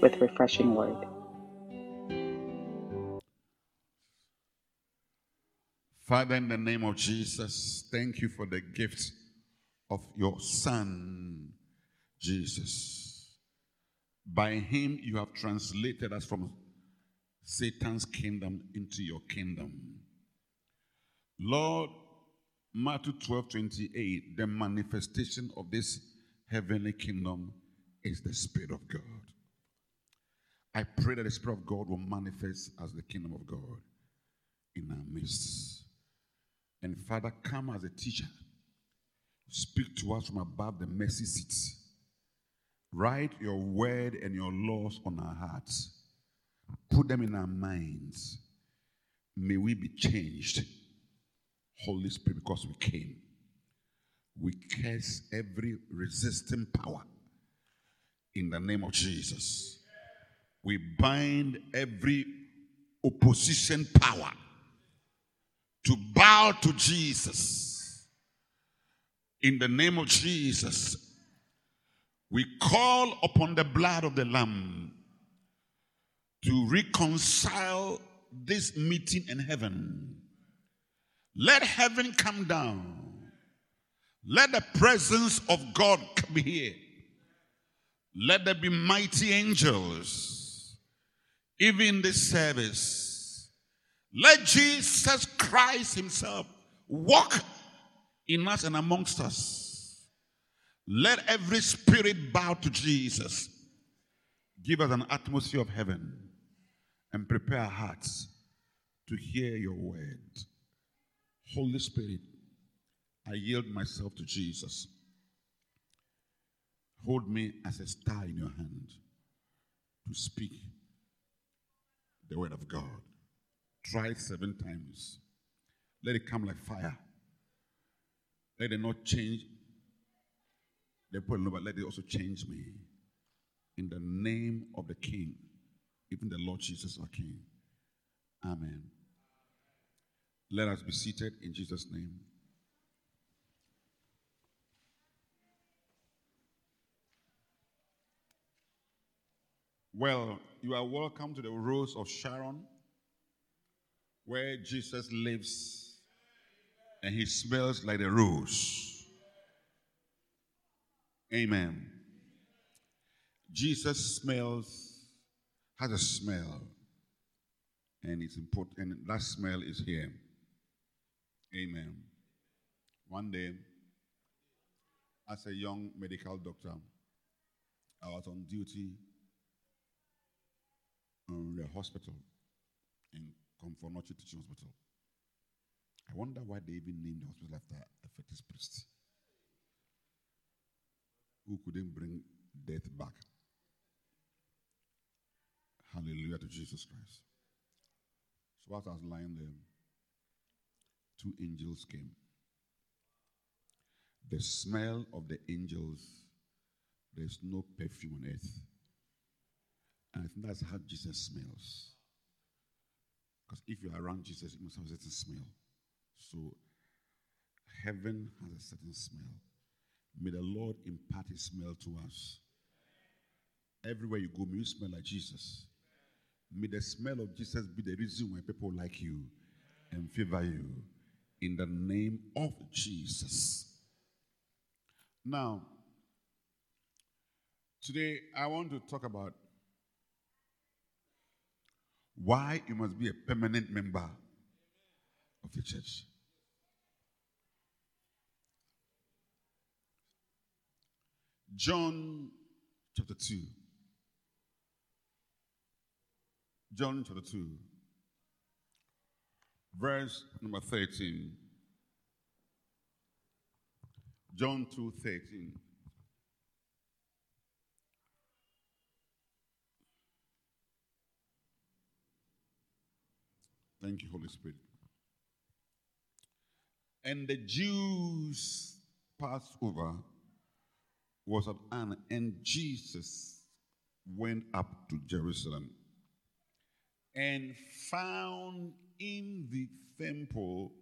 with Refreshing Word. Father, in the name of Jesus, thank you for the gift of your Son, Jesus. By him, you have translated us from Satan's kingdom into your kingdom. Lord, Matthew 12 28, the manifestation of this heavenly kingdom is the Spirit of God. I pray that the Spirit of God will manifest as the kingdom of God in our midst. And Father, come as a teacher. Speak to us from above the mercy seat. Write your word and your laws on our hearts. Put them in our minds. May we be changed. Holy Spirit, because we came. We curse every resisting power in the name of Jesus. We bind every opposition power to bow to Jesus. In the name of Jesus, we call upon the blood of the Lamb to reconcile this meeting in heaven. Let heaven come down. Let the presence of God come here. Let there be mighty angels, even in this service. Let Jesus Christ Himself walk in us and amongst us. Let every spirit bow to Jesus. Give us an atmosphere of heaven and prepare our hearts to hear your word. Holy Spirit, I yield myself to Jesus. Hold me as a star in your hand to speak the word of God. Try it seven times. Let it come like fire. Let it not change the point, but let it also change me. In the name of the King, even the Lord Jesus our King. Amen. Let us be seated in Jesus' name. Well, you are welcome to the Rose of Sharon, where Jesus lives and he smells like a rose. Amen. Jesus smells, has a smell, and it's important, and that smell is here. Amen. One day, as a young medical doctor, I was on duty the hospital in Komfo-Anokye Teaching Hospital. I wonder why they even named the hospital after a fetish priest who couldn't bring death back. Hallelujah to Jesus Christ. So as I was lying there, two angels came. The smell of the angels, there's no perfume on earth. And I think that's how Jesus smells. Because if you're around Jesus, you must have a certain smell. So heaven has a certain smell. May the Lord impart his smell to us. Everywhere you go, may you smell like Jesus. May the smell of Jesus be the reason why people like you and favor you. In the name of Jesus. Now, today I want to talk about why you must be a permanent member of the church. John chapter 2. John chapter 2, verse number 13. John 2 13. Thank you, Holy Spirit. And the Jews' Passover was at hand, and Jesus went up to Jerusalem and found in the temple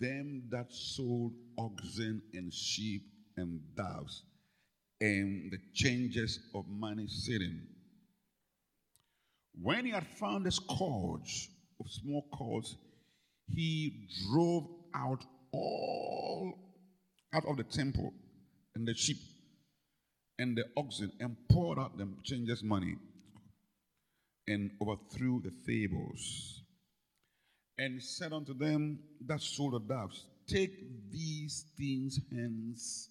them that sold oxen and sheep and doves and the changes of money sitting. When he had found a scourge of small cords, he drove out all out of the temple and the sheep and the oxen and poured out the changers' money and overthrew the tables and said unto them that sold the doves, Take these things hence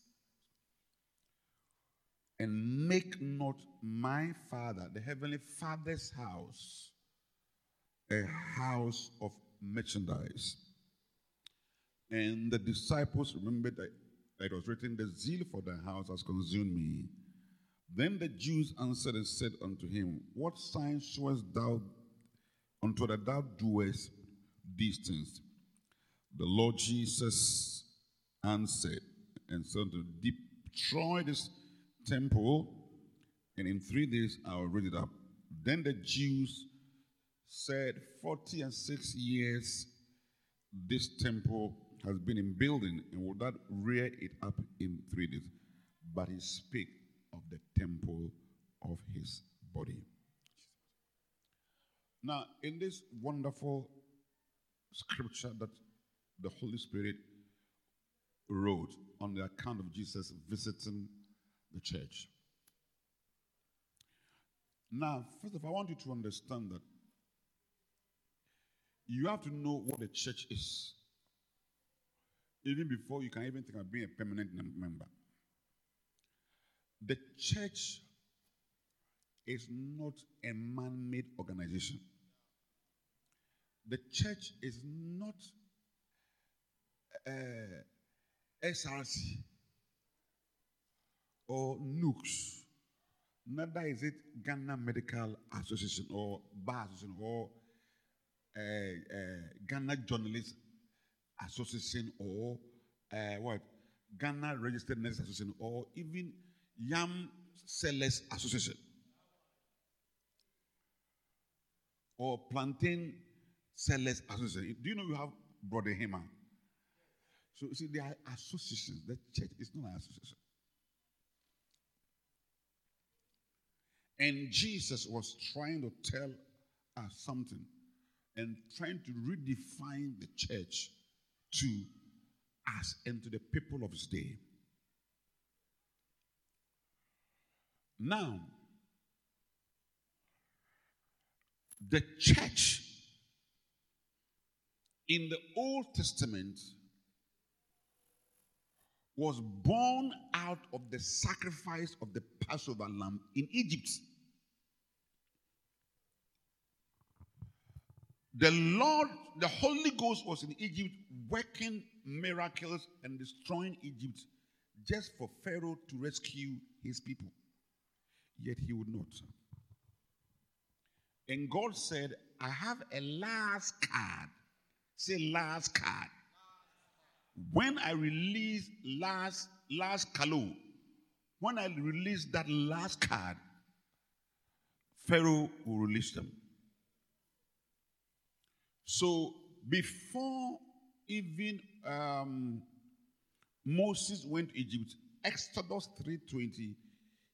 and make not my father, the heavenly father's house, a house of merchandise. And the disciples remembered that it was written, The zeal for the house has consumed me. Then the Jews answered and said unto him, What sign showest thou unto that thou doest these things? The Lord Jesus answered and said unto Destroy this temple, and in three days I will raise it up. Then the Jews said, Forty and six years this temple has been in building, and will that rear it up in three days? But he spake of the temple of his body. Now, in this wonderful scripture that the Holy Spirit wrote on the account of Jesus visiting the church. Now, first of all, I want you to understand that you have to know what the church is, even before you can even think of being a permanent member. The church is not a man made organization. The church is not uh, SRC or NUGS. Neither is it Ghana Medical Association or Bar Association or uh, Ghana Journalists Association or uh, what Ghana Registered Nurses Association or even Yam Sellers Association or Plantain Sellers Association. Do you know you have Brother Hema? So you see, there are associations. The church is not an association. And Jesus was trying to tell us something and trying to redefine the church to us and to the people of his day. Now, the church in the Old Testament was born out of the sacrifice of the Passover lamb in Egypt. The Lord, the Holy Ghost was in Egypt working miracles and destroying Egypt just for Pharaoh to rescue his people. Yet he would not. And God said, I have a last card. Say, last card. When I release last, last Kalo, when I release that last card, Pharaoh will release them. So before even um, Moses went to Egypt, Exodus 3:20,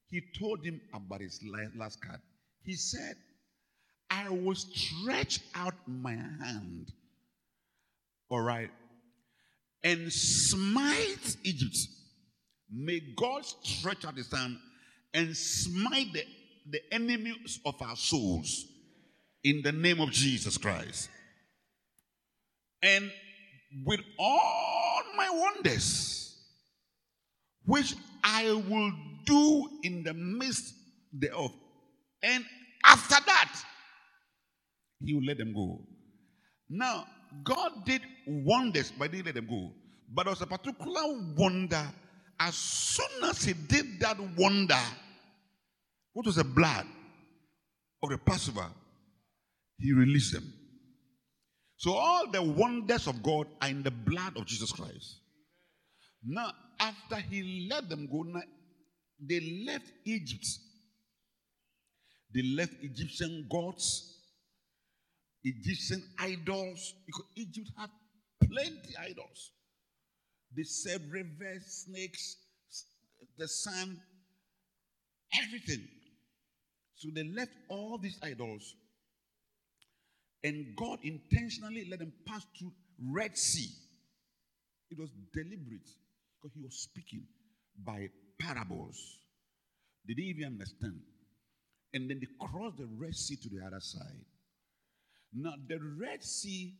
he told him about his last card. He said, I will stretch out my hand, all right, and smite Egypt. May God stretch out his hand and smite the, the enemies of our souls in the name of Jesus Christ. And with all my wonders, which I will do in the midst thereof. And after that, he will let them go. Now, God did wonders, but he let them go. But there was a particular wonder. As soon as he did that wonder, what was the blood of the Passover? He released them. So all the wonders of God are in the blood of Jesus Christ. Now, after he let them go, now, they left Egypt. They left Egyptian gods, Egyptian idols, because Egypt had plenty idols. They served rivers, snakes, the sun, everything. So they left all these idols. And God intentionally let them pass through Red Sea. It was deliberate because he was speaking by parables. They didn't even understand. And then they crossed the Red Sea to the other side. Now, the Red Sea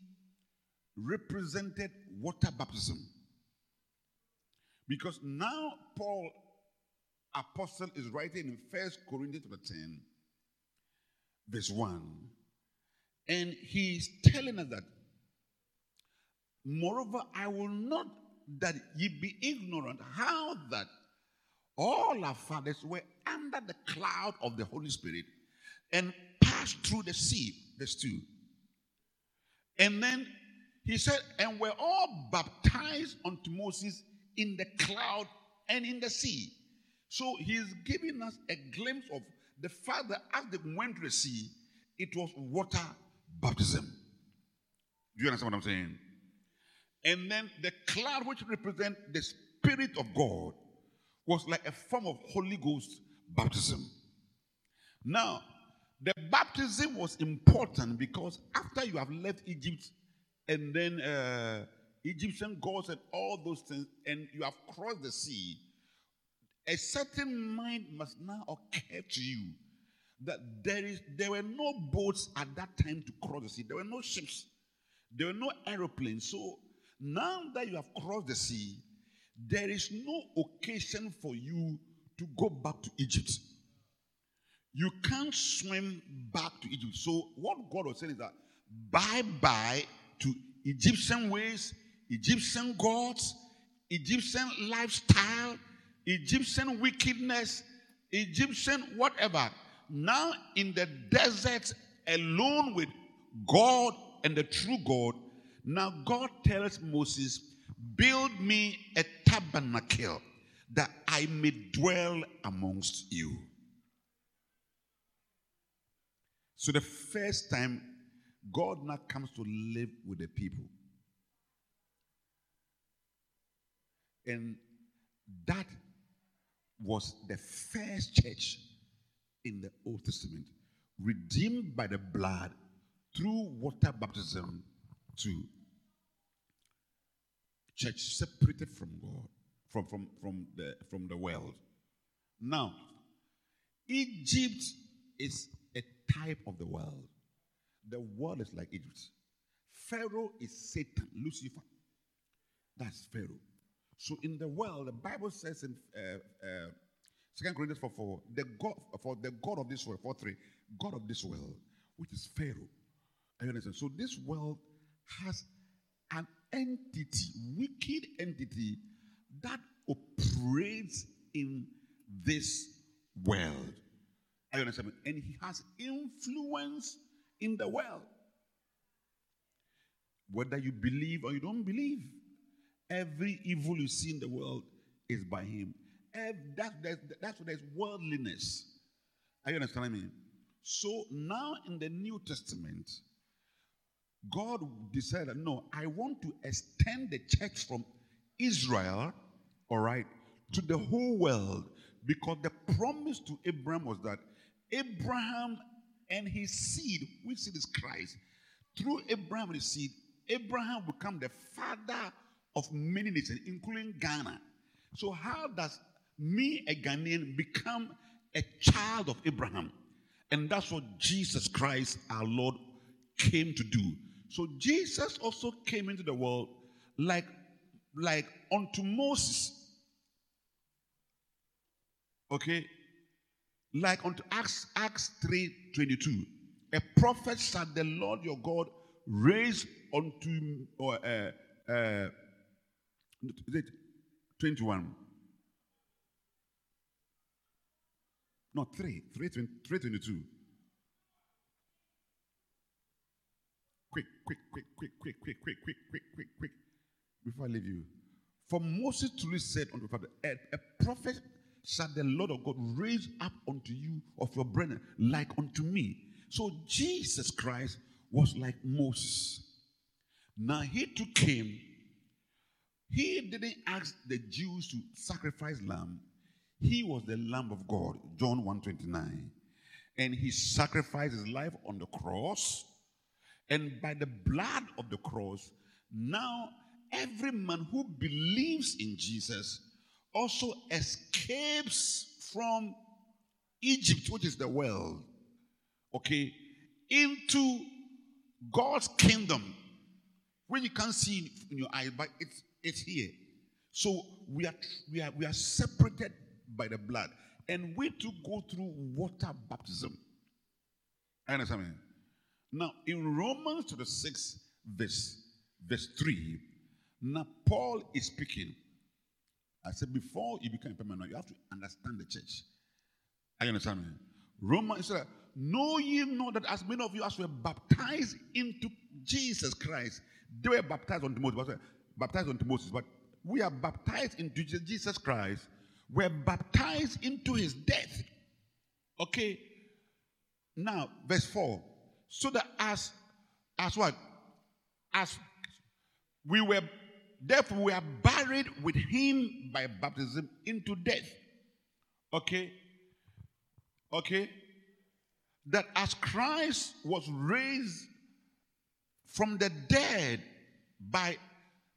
represented water baptism. Because now Paul, apostle, is writing in First Corinthians 10, verse 1. And he's telling us that, moreover, I will not that ye be ignorant how that all our fathers were under the cloud of the Holy Spirit and passed through the sea. Verse 2. And then he said, and were all baptized unto Moses in the cloud and in the sea. So he's giving us a glimpse of the fact that as they went to the sea, it was water baptism. Do you understand what I'm saying? And then the cloud, which represents the Spirit of God, was like a form of Holy Ghost baptism. Now, the baptism was important because after you have left Egypt and then uh, Egyptian gods and all those things, and you have crossed the sea, a certain mind must now occur to you that there is there were no boats at that time to cross the sea. There were no ships. There were no aeroplanes. So now that you have crossed the sea, there is no occasion for you to go back to Egypt. You can't swim back to Egypt. So, what God was saying is that bye bye to Egyptian ways, Egyptian gods, Egyptian lifestyle, Egyptian wickedness, Egyptian whatever. Now, in the desert, alone with God and the true God, now God tells Moses, Build me a tabernacle that I may dwell amongst you. So the first time God now comes to live with the people. And that was the first church in the Old Testament, redeemed by the blood through water baptism to church separated from God, from, from, from, the, from the world. Now, Egypt is a type of the world. The world is like Egypt. Pharaoh is Satan, Lucifer. That's Pharaoh. So in the world, the Bible says in uh, uh, Second Corinthians 4 4, the God for the God of this world, 4 3, God of this world, which is Pharaoh. You understand? So this world has an entity, wicked entity that operates in this world. Understand? And he has influence in the world. Whether you believe or you don't believe, every evil you see in the world is by him. That, that's what there's worldliness. Are you understanding me? So now in the New Testament, God decided, no, I want to extend the church from Israel, all right, to the whole world because the promise to Abraham was that Abraham and his seed, which seed is Christ, through Abraham and his seed, Abraham become the father of many nations, including Ghana. So, how does me, a Ghanaian, become a child of Abraham? And that's what Jesus Christ, our Lord, came to do. So Jesus also came into the world like, like unto Moses. Okay? Like unto Acts, Acts 3 22. A prophet shall the Lord your God raise unto or uh, uh, is it 21? No, 3, 3, 322. quick, quick, quick, quick, quick, quick, quick, quick, quick, quick, quick, before I leave you. For Moses truly said unto the Father, a, prophet shall the Lord of God raise up unto you of your brethren like unto me. So Jesus Christ was like Moses. Now he too came. He didn't ask the Jews to sacrifice lamb. He was the Lamb of God, John 129. And he sacrificed his life on the cross. And by the blood of the cross, now every man who believes in Jesus also escapes from Egypt, which is the world, okay, into God's kingdom, where you can't see in your eyes, but it's it's here. So we are we are we are separated by the blood, and we to go through water baptism. I understand. Now in Romans to the sixth verse, verse three, now Paul is speaking. I said before you become a permanent, you have to understand the church. I understand me? Romans said, Know ye not that as many of you as were baptized into Jesus Christ, they were baptized unto Moses, baptized unto Moses, but we are baptized into Jesus Christ, we're baptized into his death. Okay. Now, verse 4. So that as as what? As we were therefore we are buried with him by baptism into death. Okay. Okay. That as Christ was raised from the dead by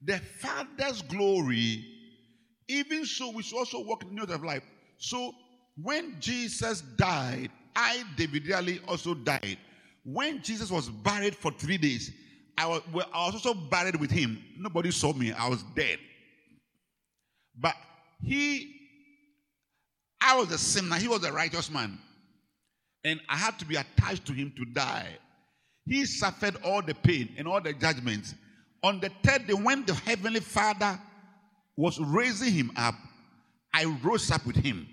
the Father's glory, even so we should also walk in the news of life. So when Jesus died, I, David also died. When Jesus was buried for three days, I was, well, I was also buried with him. Nobody saw me. I was dead. But he, I was a sinner. He was a righteous man. And I had to be attached to him to die. He suffered all the pain and all the judgments. On the third day, when the Heavenly Father was raising him up, I rose up with him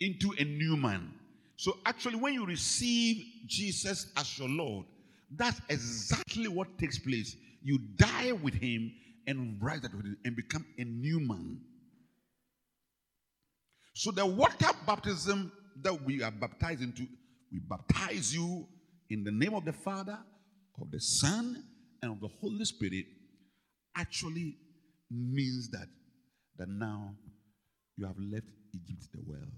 into a new man. So, actually, when you receive Jesus as your Lord, that's exactly what takes place. You die with him and rise up with him and become a new man. So, the water baptism that we are baptized into, we baptize you in the name of the Father, of the Son, and of the Holy Spirit, actually means that, that now you have left Egypt, the world.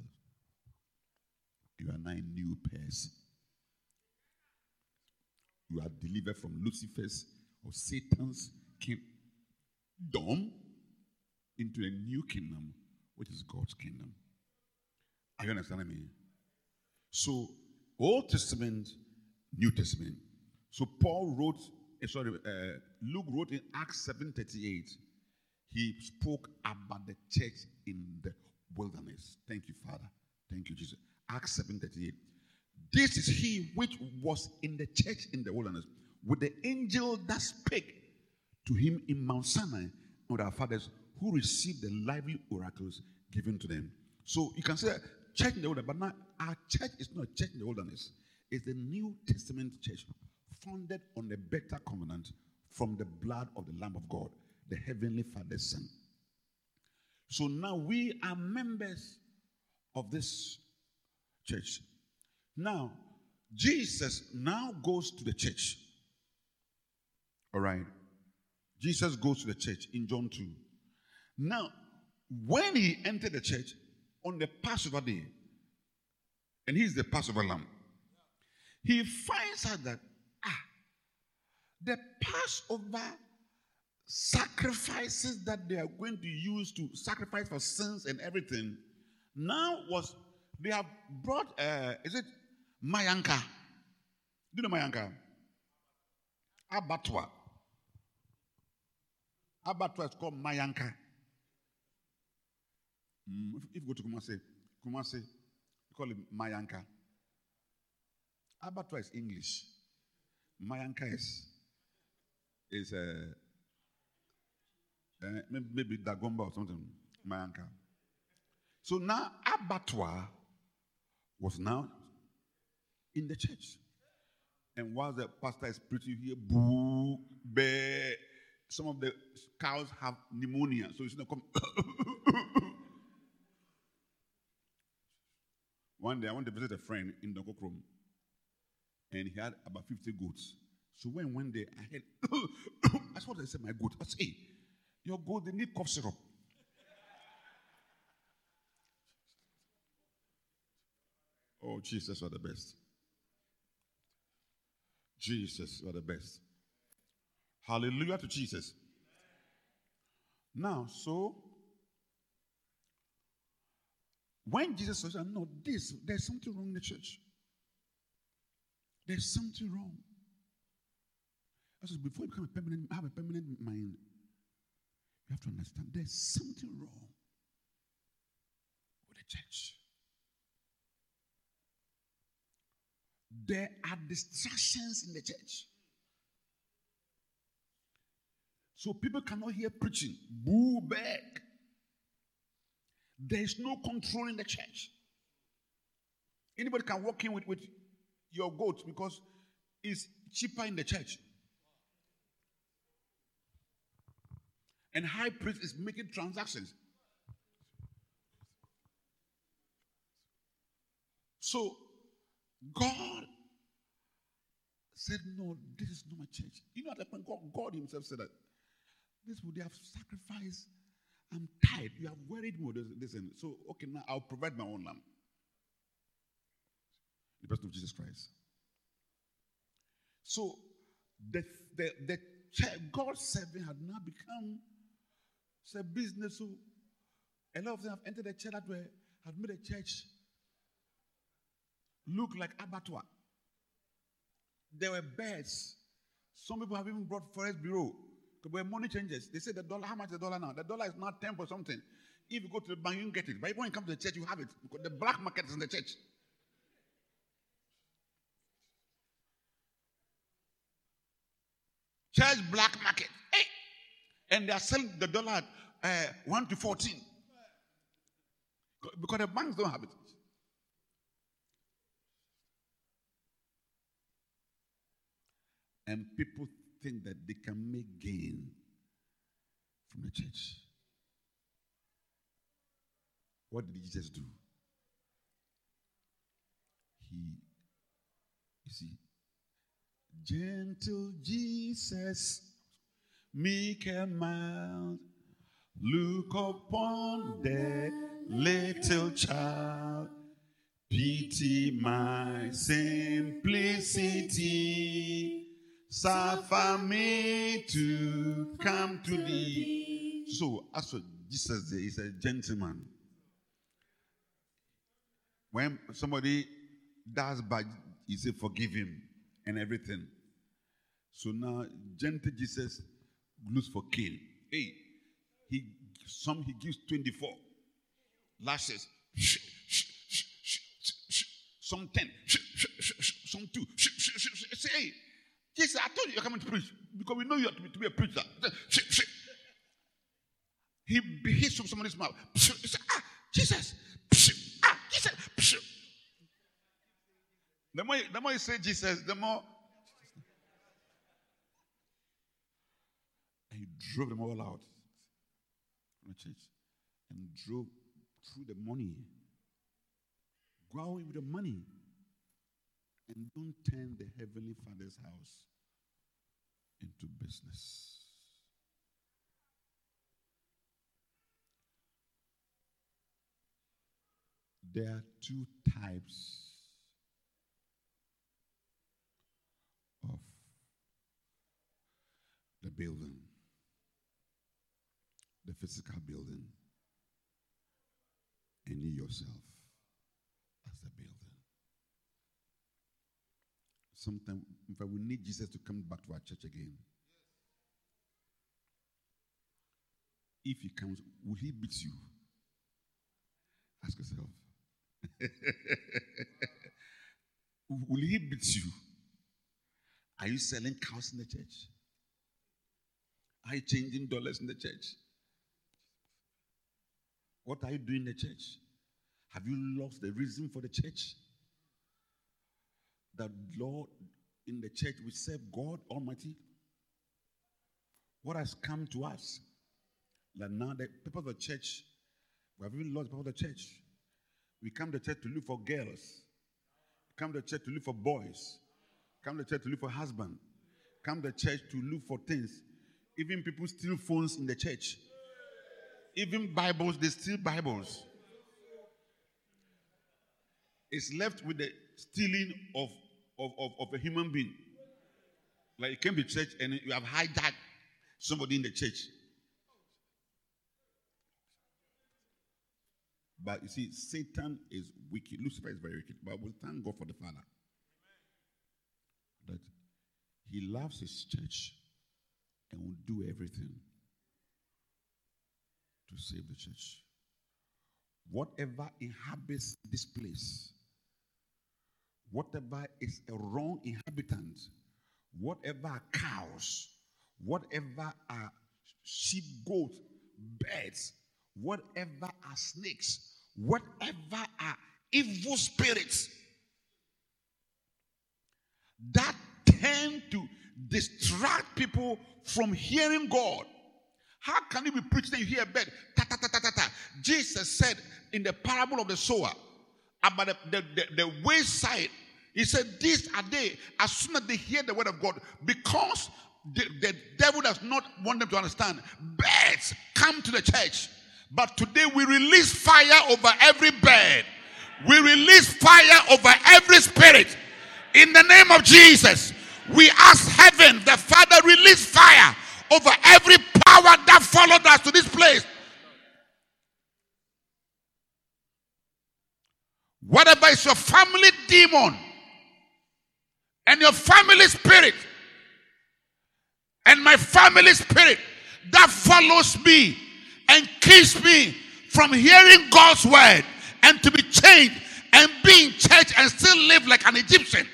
You are now a new person. You are delivered from Lucifer's or Satan's kingdom into a new kingdom, which is God's kingdom. Are you understanding me? So, Old Testament, New Testament. So Paul wrote, uh, sorry, uh, Luke wrote in Acts 7:38. He spoke about the church in the wilderness. Thank you, Father. Thank you, Jesus. Acts 7:38. This is he which was in the church in the wilderness with the angel that spake to him in Mount Sinai with our fathers who received the lively oracles given to them. So you can say church in the wilderness, but now our church is not a church in the wilderness. It's the New Testament church founded on a better covenant from the blood of the Lamb of God, the Heavenly Father's Son. So now we are members of this church. Now, Jesus now goes to the church. All right. Jesus goes to the church in John 2. Now, when he entered the church on the Passover day, and he's the Passover lamb, he finds out that, ah, the Passover sacrifices that they are going to use to sacrifice for sins and everything now was they have brought uh, is it mayanka? Do you know mayanka? Abattoir. Abattoir is called mayanka. Mm, if, you go to kumasi kumasi you call it mayanka. Abattoir is english. Mayanka is is uh, uh, maybe, dagomba or something my uncle. so now abattoir was now in the church. And while the pastor is preaching, here, boo, bear. Some of the cows have pneumonia, so it's not come. One day I went to visit a friend in the room, and he had about 50 goats. So when one day I had, that's what I said, my goat. I said, hey, your goat, they need cough syrup. Oh, Jesus, you are the best. Jesus, you are the best. Hallelujah to Jesus. Now, so when Jesus says, No, this, there's something wrong in the church. There's something wrong. I said, before you become a permanent, have a permanent mind, you have to understand there's something wrong with the church. There are distractions in the church. So people cannot hear preaching. Boo back. There is no control in the church. Anybody can walk in with, with your goat because it's cheaper in the church. And high priest is making transactions. So God said, No, this is not my church. You know, at that God, God Himself said that this would they have sacrificed. I'm tired. You have worried me. Listen, so okay, now I'll provide my own lamb. The person of Jesus Christ. So the the, the God's serving had now become it's a business. So a lot of them have entered the church that way, have made a church look like abattoir. There were beds. Some people have even brought forex bureau. When money changes, they say the dollar, how much is the dollar now? The dollar is now 10 for something. If you go to the bank, you can get it. But when you come to the church, you have it. Because the black market is in the church. Church black market. And they are selling the dollar at uh, 1 to 14. Because the banks don't have it. And people think that they can make gain from the church. What did Jesus do? He, you see, gentle Jesus, meek and mild, look upon the little child, pity my simplicity. Suffer me to come to thee. So, as for Jesus, is a gentleman. When somebody does bad, he say, forgive him and everything. So now, gentle Jesus lose for kill. Hey, he some he gives 24 lashes. Some 10, some 2. Say, hey, Jesus, I told you you're coming to preach because we know you have to be, a preacher. He hits from somebody's mouth. Said, ah, Jesus. Ah, Jesus. The more, the more you say Jesus, the more. And he drove them all out from the church and drove through the money. Go away with the money. And don't turn the Heavenly Father's house into business. There are two types of the building physical building and you yourself as the building. Sometimes, in fact, we need Jesus to come back to our church again. If he comes, will he beat you? Ask yourself. will he beat you? Are you selling cows in the church? Are you changing dollars in the church? What are you doing in the church? Have you lost the reason for the church? That Lord, in the church we serve God Almighty. What has come to us? That now the people of the church, we have even lost the people of the church. We come to church to look for girls. We Come to church to look for boys. We Come to church to look for husband. Come to church to look for things. Even people steal phones in the church. Even Bibles, they steal Bibles. It's left with the stealing of, of, of, of a human being. Like you came to church and you have hijacked somebody in the church. But you see, Satan is wicked. Lucifer is very wicked. But we thank God for the Father. That he loves his church and will do everything to save the church. Whatever inhabits this place, whatever is a wrong inhabitant, whatever are cows, whatever are sheep, goats, birds, whatever are snakes, whatever are evil spirits that tend to distract people from hearing God. How can you be preaching and you hear a bird? Ta, ta, ta, ta, ta, ta. Jesus said in the parable of the sower about the, the, the, the wayside, he said, These are they, as soon as they hear the word of God, because the, the devil does not want them to understand, birds come to the church. But today we release fire over every bird. We release fire over every spirit. In the name of Jesus, we ask heaven, the Father, release fire over every power that followed us to this place. Whatever is your family demon and your family spirit and my family spirit that follows me and keeps me from hearing God's word and to be changed and be in church and still live like an Egyptian.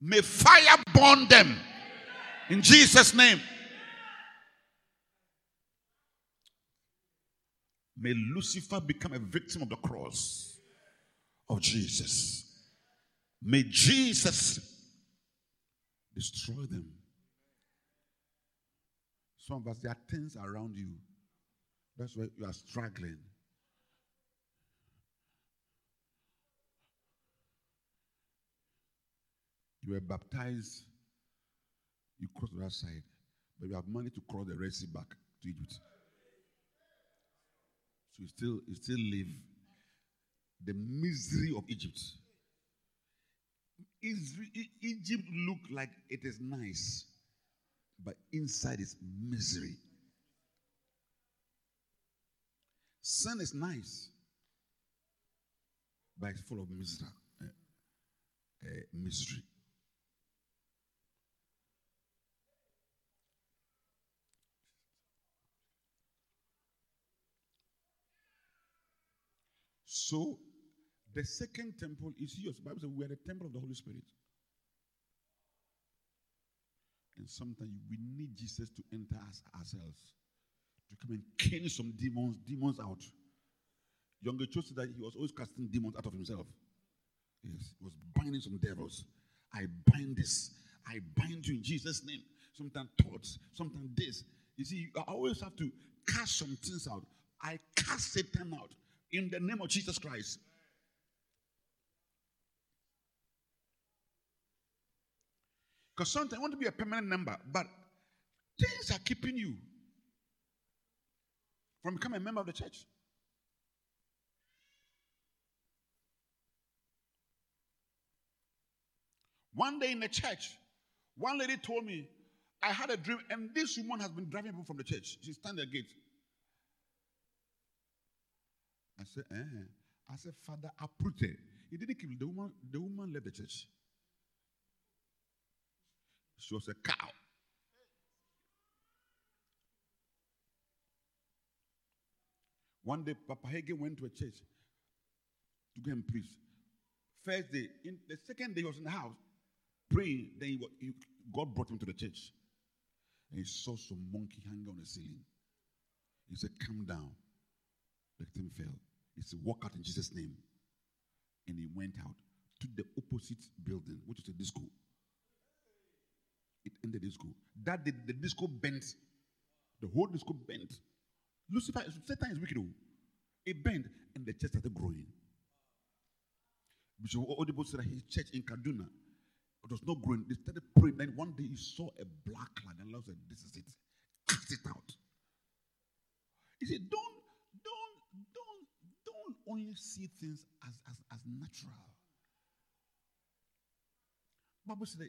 May fire burn them in Jesus' name. May Lucifer become a victim of the cross of Jesus. May Jesus destroy them. Some of us, there are things around you. That's why you are struggling. You were baptized, you cross the side, but you have money to cross the Red Sea back to Egypt. So you still you still live the misery of Egypt. Egypt look like it is nice, but inside is misery. Sin is nice, but it's full of misery. Uh, uh, misery. So, the second temple is yours. The Bible says we are the temple of the Holy Spirit. And sometimes we need Jesus to enter us ourselves to come and cane some demons, demons out. Younger chose that he was always casting demons out of himself. Yes, he was binding some devils. I bind this. I bind you in Jesus' name. Sometimes thoughts, sometimes this. You see, I always have to cast some things out. I cast Satan out in the name of Jesus Christ. Because sometimes you want to be a permanent member, but things are keeping you from becoming a member of the church. One day in the church, one lady told me, I had a dream, and this woman has been driving people from the church. She's standing at the gate. I said, eh. I said, Father, uproot it. He didn't kill the woman. The woman left the church. She was a cow. One day, Papa Hagin went to a church to go and preach. First day, in the second day, he was in the house praying. Then he, he, God brought him to the church. And he saw some monkey hanging on the ceiling. He said, Come down. The thing fell. He said, Walk out in Jesus' name. And he went out. to the opposite building, which is a disco. It ended the disco. That the, the disco bent. The whole disco bent. Lucifer, Satan is wicked. oh. It bent, and the church started growing. Bishop Oyedepo said that his church in Kaduna it was not growing. They started praying. Then one day he saw a black cloud, and Lord said, "This is it. Cast it out." He said, "Don't, don't, don't, don't only see things as as, as natural." Bible said,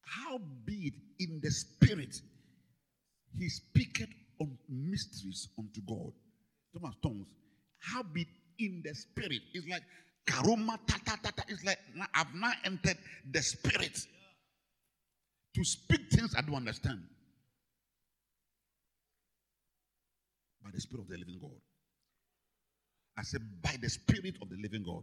"How be it in the spirit, he speaketh on mysteries unto God." Thomas tongues. How be it in the spirit? It's like karoma ta ta ta ta. It's like I've now entered the spirit to speak things I don't understand. By the spirit of the living God. I said, by the spirit of the living God.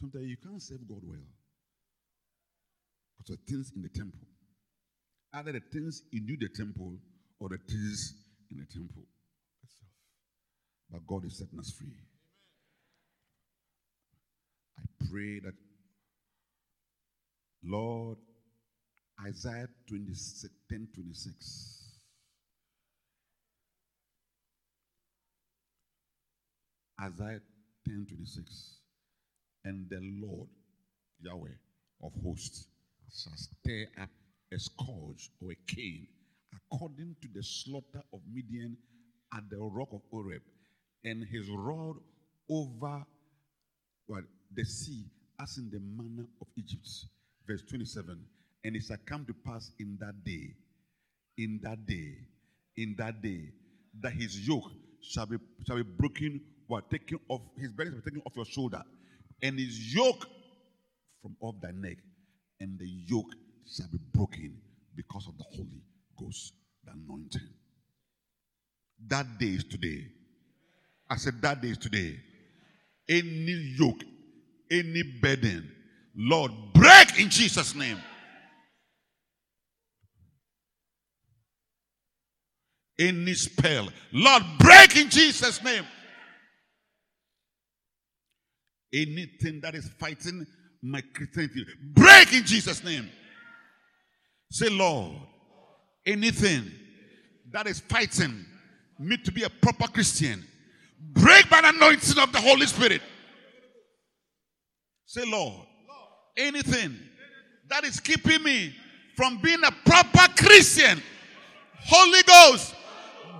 Sometimes you can't serve God well because of things in the temple. Either the things in you, the temple, or the things in the temple itself. But God is setting us free. I pray that, Lord, Isaiah 26, 10 26. Isaiah 10 26. And the Lord, Yahweh of hosts, shall stir up a scourge or a cane according to the slaughter of Midian at the rock of Oreb, and his rod over what the sea as in the manner of Egypt. Verse 27. And it shall come to pass in that day, in that day, in that day, that his yoke shall be shall be broken, while taking off his burden shall be taken off your shoulder, and his yoke from off thy neck, and the yoke shall be broken because of the Holy Ghost, the anointing. That day is today. I said that day is today. Any yoke, any burden, Lord, break in Jesus' name. Any spell, Lord, break in Jesus' name. Anything that is fighting my Christianity, break in Jesus' name. Say, Lord, anything that is fighting me to be a proper Christian, break by the anointing of the Holy Spirit. Say, Lord, anything that is keeping me from being a proper Christian, Holy Ghost,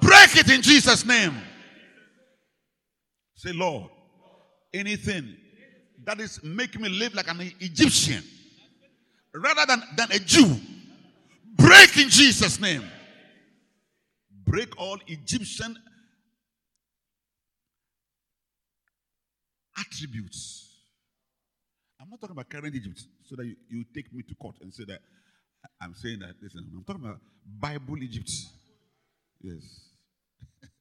break it in Jesus' name. Say, Lord, anything that is making me live like an Egyptian rather than, than a Jew, break in Jesus' name. Break all Egyptian attributes. I'm not talking about current Egypt so that you, you take me to court and say that I'm saying that. Listen, I'm talking about Bible Egypt. Yes.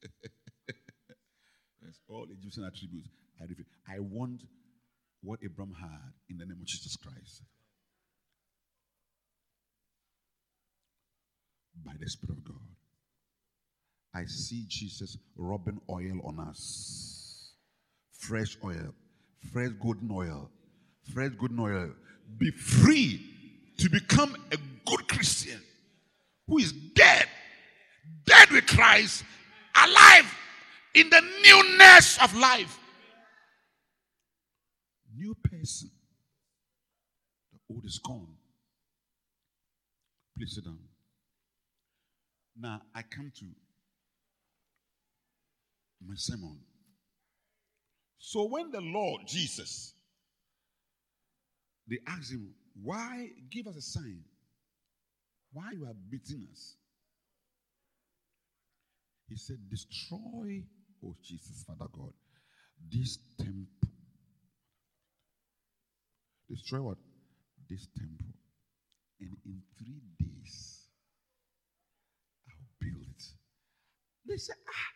yes, all Egyptian attributes. I, refuse. I want what Abraham had in the name of Jesus Christ. By the Spirit of God. I see Jesus rubbing oil on us. Fresh oil, fresh golden oil, golden oil. Be free to become a good Christian who is dead, dead with Christ, alive in the newness of life. New person. The old is gone. Please sit down. Now I come to my sermon. So when the Lord Jesus, they asked him, Why give us a sign? Why you are beating us? He said, Destroy, oh Jesus, Father God, this temple. Destroy what? This temple. And in three days, I'll build it. They said, Ah,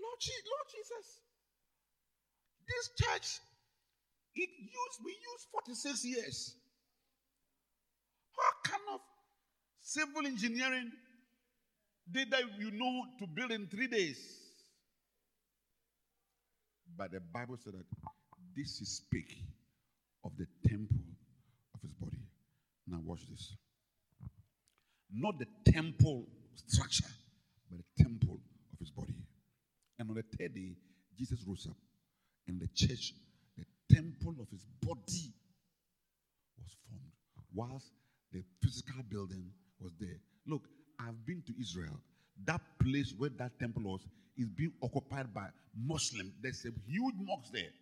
Lord, Lord Jesus, this church, it used, we used 46 years. What kind of Civil engineering did that you know to build in three days. But the Bible said that this is speak of the temple of his body. Now watch this. Not the temple structure, but the temple of his body. And on the third day, Jesus rose up, and the church, temple of his body, was formed, whilst the physical building was there. Look, I've been to Israel. That place where that temple was is being occupied by Muslims. There's a huge mosque there.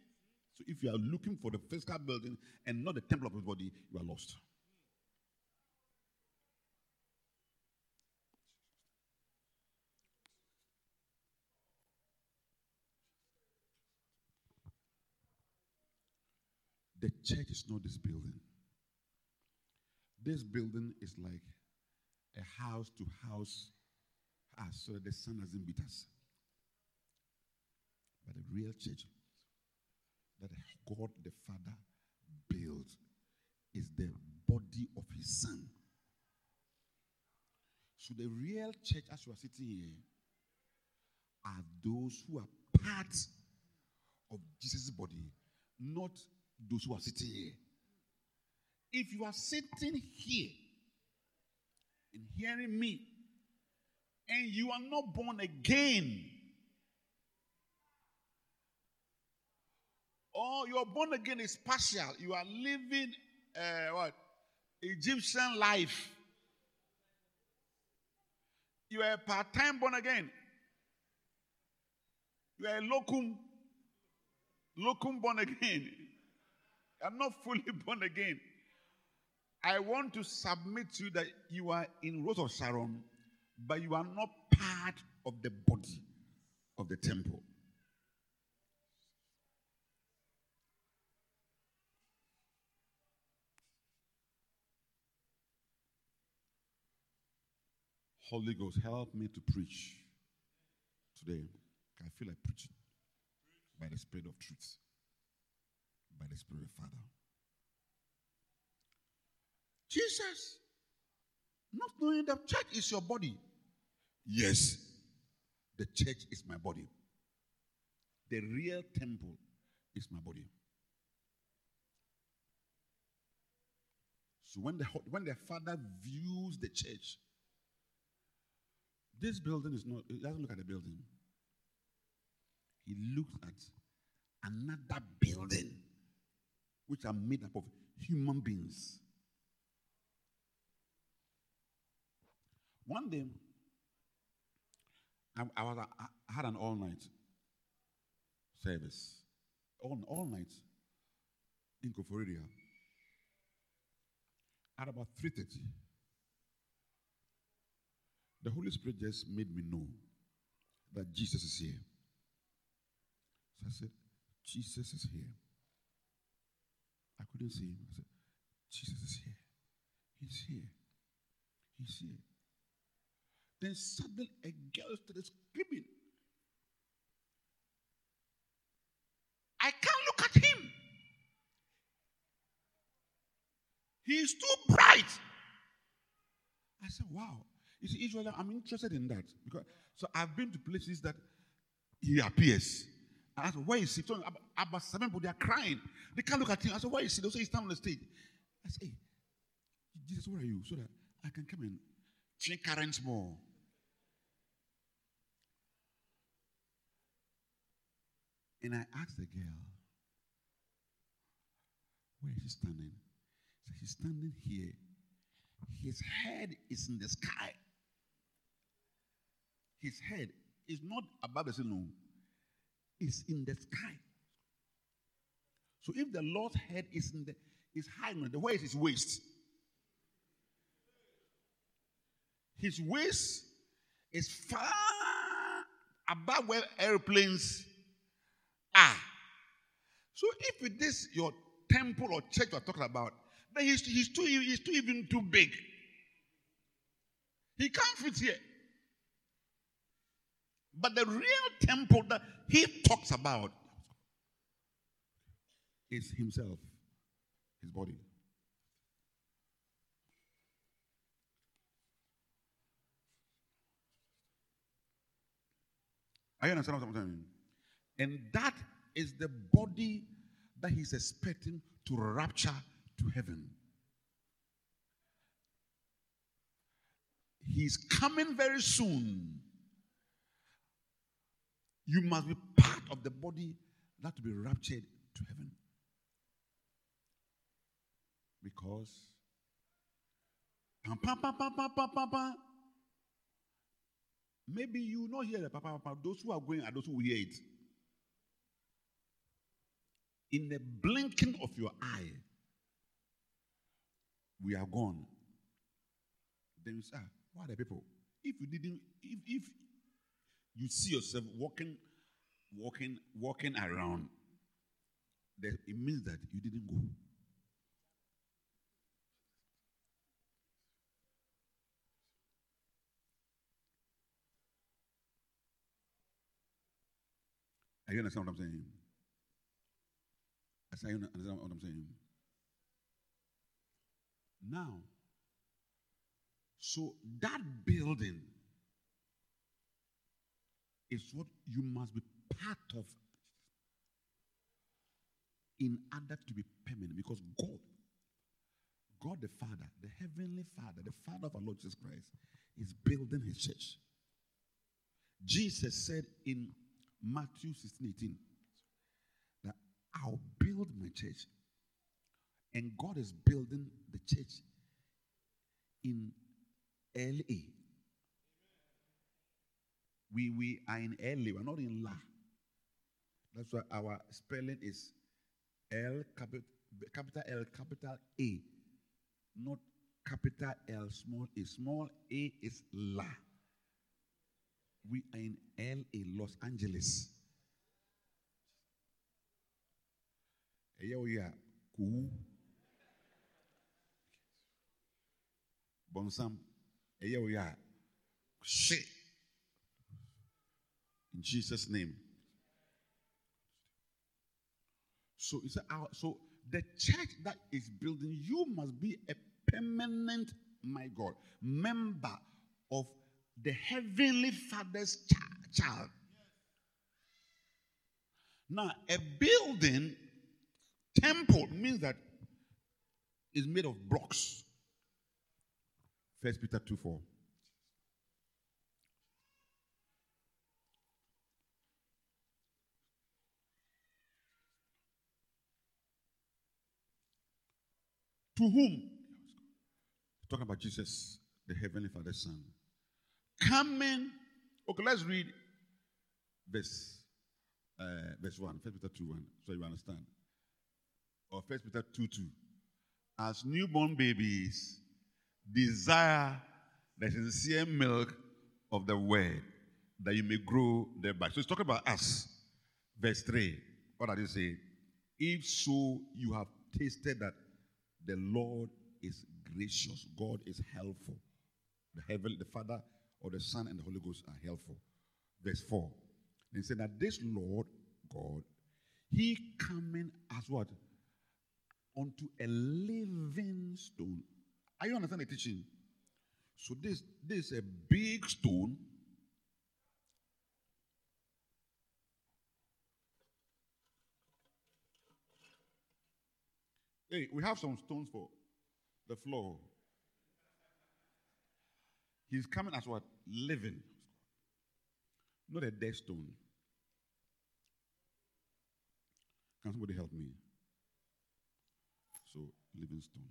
So if you are looking for the physical building and not the temple of his body, you are lost. The church is not this building. This building is like a house to house us so that the sun doesn't beat us. But the real church that God the Father builds is the body of his son. So the real church, as you are sitting here, are those who are part of Jesus' body, not those who are sitting here. If you are sitting here and hearing me, and you are not born again, or you are born again is partial, you are living uh, what Egyptian life. You are a part-time born again. You are a locum, locum born again. I'm not fully born again. I want to submit to you that you are in Rose of Sharon, but you are not part of the body of the temple. Holy Ghost, help me to preach today. I feel like preaching by the Spirit of truth, by the Spirit of Father. Jesus, not knowing the church is your body. Yes, the church is my body. The real temple is my body. So when the when the father views the church, this building is not, he doesn't look at the building. He looks at another building which are made up of human beings. One day, I, I, was, I had an all night service. All, all night in Koforidua. At about 3.30, the Holy Spirit just made me know that Jesus is here. So I said, Jesus is here. I couldn't see him. I said, Jesus is here. He's here. He's here. Then suddenly a girl started screaming. I can't look at him. He's too bright. I said, wow. You see, usually I'm interested in that. Because so I've been to places that he appears. I said, where is he? So about, seven people, they are crying. They can't look at him. I said, where is he? They say he's standing on the stage. I said, hey, Jesus, where are you? So that I can come and drink currents more. And I asked the girl, where is he standing? So he's standing here. His head is in the sky. His head is not above the ceiling, it's in the sky. So if the Lord's head is in the is high, the where is his waist? His waist is far above where airplanes are. So if it is your temple or church you're talking about, then he's, he's, too, he's too even too big. He can't fit here. But the real temple that he talks about is himself, his body. I understand what I'm saying? And that is the body that he's expecting to rapture to heaven. He's coming very soon. You must be part of the body that will be raptured to heaven. Because maybe you not hear the pam, pam. Those who are going are those who will hear it. In the blinking of your eye, we are gone. Then you say, ah, are the people? If you didn't, if, if you see yourself walking, walking, walking around, then it means that you didn't go. Are you understand what I'm saying? I say, you understand what I'm saying? Now, so that building is what you must be part of in order to be permanent because God, God the Father, the Heavenly Father, the Father of our Lord Jesus Christ, is building his church. Jesus said in Matthew 16 18 that I'll build my church. And God is building the church in LA. We, we are in LA, we're not in La. That's why our spelling is L capital, capital L capital A, not capital L small a. Small a is La. We are in LA, Los Angeles. Here we are. Cool. Bonsam. Here we are. Shit. In Jesus' name. So it's a, so the church that is building, you must be a permanent, my God, member of the heavenly father's child. Now, a building, temple means that it's made of blocks. First Peter 2 4. To whom? Talking about Jesus, the Heavenly Father's Son. Coming. Okay, let's read verse uh, verse 1. First Peter 2 1. So you understand. Or First Peter 2 2. As newborn babies desire the sincere milk of the word that you may grow thereby. So it's talking about us. Verse 3. What does it say? If so, you have tasted that the Lord is gracious, God is helpful. The heaven, the Father or the Son and the Holy Ghost are helpful. Verse 4. They said that this Lord God, He coming as what? Unto a living stone. Are you understand the teaching? So this, this is a big stone. Hey, we have some stones for the floor. He's coming as what? Living. Not a dead stone. Can somebody help me? So, living stone.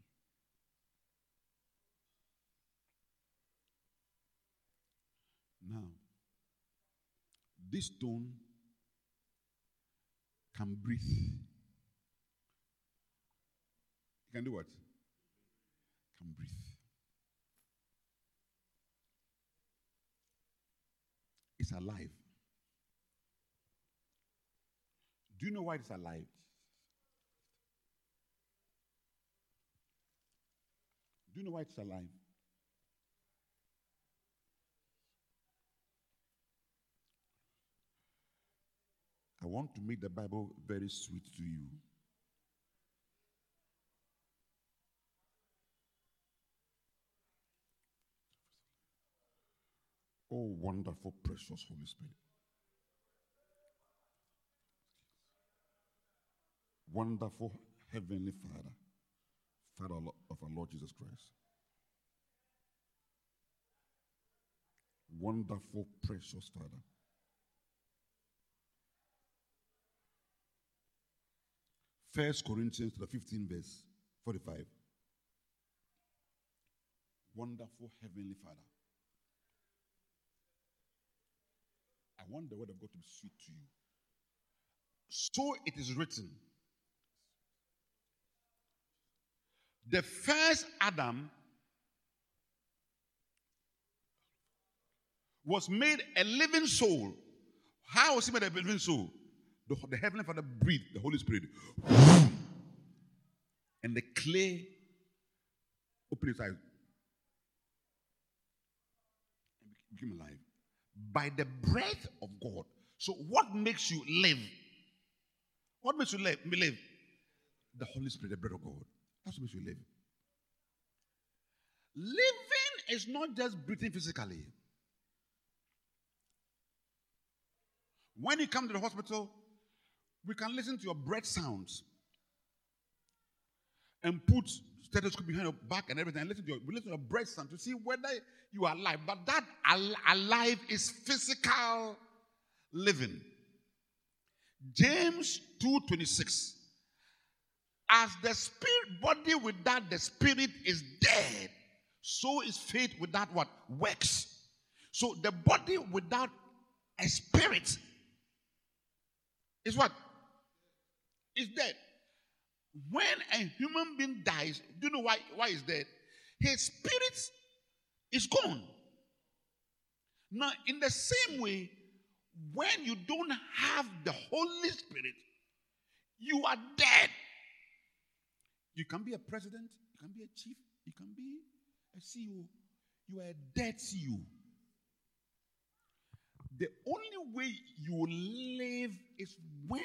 Now, this stone can breathe. It can do what? Can breathe. It's alive. Do you know why it's alive? Do you know why it's alive? I want to make the Bible very sweet to you. Oh, wonderful, precious Holy Spirit. Wonderful Heavenly Father, Father of our Lord Jesus Christ. Wonderful, precious Father. First Corinthians the 15 verse 45. Wonderful Heavenly Father. I want the word of God to be sweet to you. So it is written. The first Adam was made a living soul. How was he made a living soul? The, the Heavenly Father breathed the Holy Spirit. And the clay opened its eyes and became alive. By the breath of God. So, what makes you live? What makes you live? live? The Holy Spirit, the breath of God. That's what makes you live. Living is not just breathing physically. When you come to the hospital, we can listen to your breath sounds and put stethoscope behind your back and everything and listen to your, listen to your breath sound to see whether you are alive. But that al- alive is physical living. James 2:26. As the spirit body without the spirit is dead, so is faith without what works. So the body without a spirit is what is dead. When a human being dies, do you know why why is dead? His spirit is gone. Now, in the same way, when you don't have the Holy Spirit, you are dead. You can be a president, you can be a chief, you can be a CEO. You are a dead CEO. The only way you live is when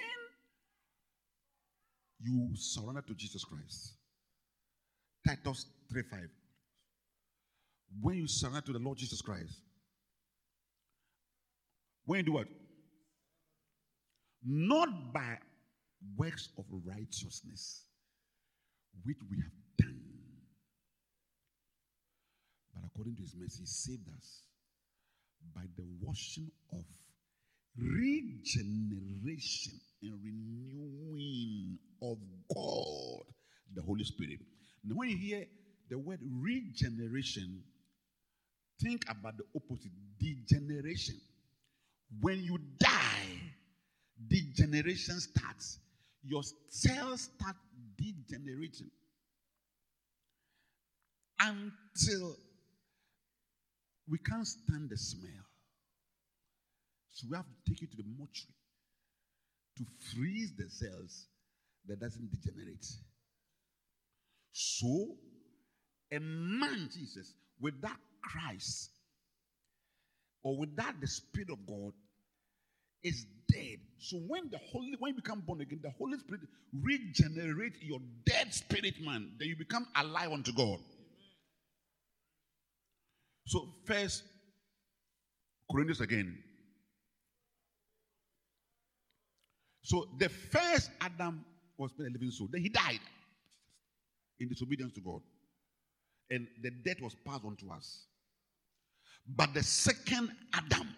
you surrender to Jesus Christ. Titus 3 5. When you surrender to the Lord Jesus Christ, when you do what? Not by works of righteousness, which we have done, but according to his mercy, he saved us by the washing of regeneration and renewing of God, the Holy Spirit. Now, when you hear the word regeneration, think about the opposite degeneration. When you die, degeneration starts. Your cells start degenerating until we can't stand the smell. So we have to take you to the mortuary to freeze the cells that doesn't degenerate. So, a man, Jesus, without Christ or without the Spirit of God is dead. So when the Holy, when you become born again, the Holy Spirit regenerate your dead spirit man. Then you become alive unto God. So first Corinthians again. So the first Adam was made a living soul. Then he died in disobedience to God. And the death was passed on to us. But the second Adam,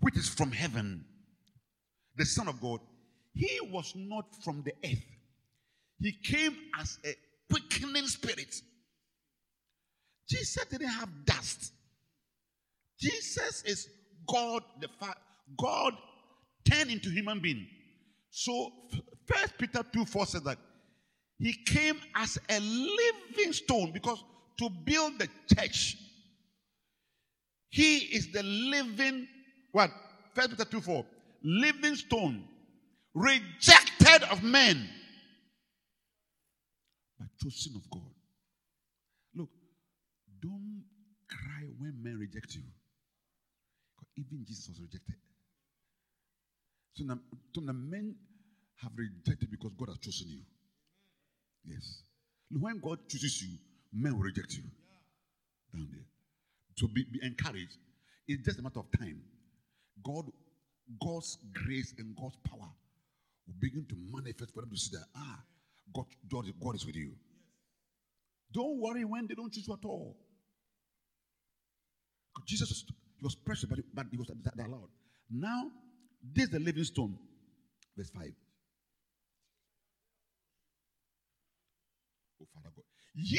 which is from heaven, the Son of God, he was not from the earth. He came as a quickening spirit. Jesus didn't have dust. Jesus is God the Father. God turned into human being. So First Peter 2 4 says that he came as a living stone because to build the church, he is the living what? First Peter 2 4. Living stone, rejected of men, but chosen of God. Look, don't cry when men reject you. Even Jesus was rejected. So now, so now men have rejected because God has chosen you. Yes. When God chooses you, men will reject you. Down there. So be, be encouraged. It's just a matter of time. God, God's grace and God's power will begin to manifest for them to see that, ah, God, God, God is with you. Don't worry when they don't choose you at all. Jesus was, he was precious, but, but he was loud. Now, this is the living stone. Verse 5. Oh, Father God. Ye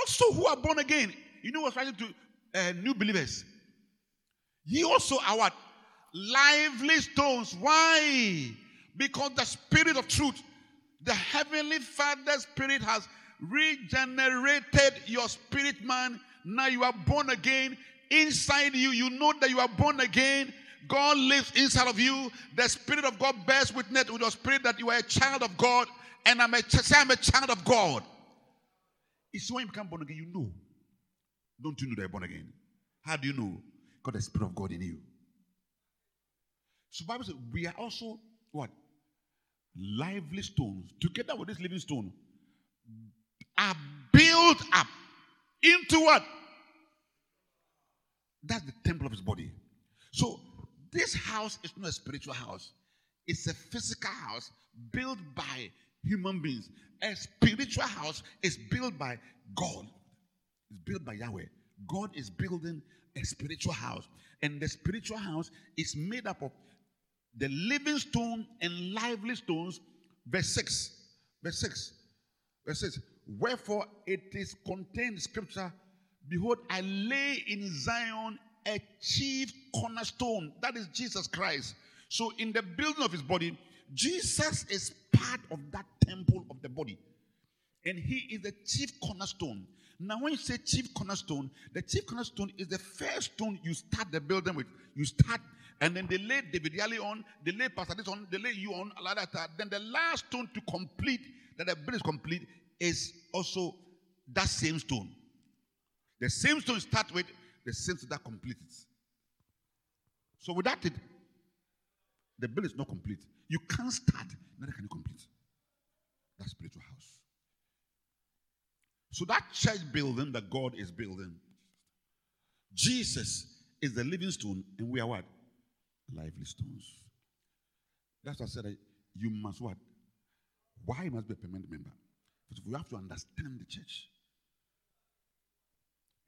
also who are born again. You know what's writing to uh, new believers? Ye also are what? Lively stones. Why? Because the spirit of truth, the heavenly Father spirit has regenerated your spirit man. Now you are born again. Inside you, you know that you are born again. God lives inside of you. The Spirit of God bears witness with your spirit that you are a child of God. And I'm a, say I'm a child of God. It's when you become born again, you know. Don't you know that you're born again? How do you know? Got the Spirit of God in you. So Bible says we are also what? Lively stones. Together with this living stone, are built up into what? That's the temple of his body. So this house is not a spiritual house, it's a physical house built by human beings. A spiritual house is built by God, it's built by Yahweh. God is building a spiritual house, and the spiritual house is made up of the living stone and lively stones. Verse 6. Verse 6. Verse 6. Wherefore it is contained scripture, Behold, I lay in Zion a chief cornerstone. That is Jesus Christ. So, in the building of his body, Jesus is part of that temple of the body. And he is the chief cornerstone. Now, when you say chief cornerstone, the chief cornerstone is the first stone you start the building with. You start, and then they lay David Yali on, they lay Pastor this on, they lay you on. Then the last stone to complete, that the building is complete, is also that same stone. The same stone you start with, the stone that completes it. So without it, the building is not complete. You can't start, neither can you complete. That spiritual house. So that church building that God is building, Jesus is the living stone, and we are what? Lively stones. That's why I said that you must what? Why you must be a permanent member? Because we have to understand the church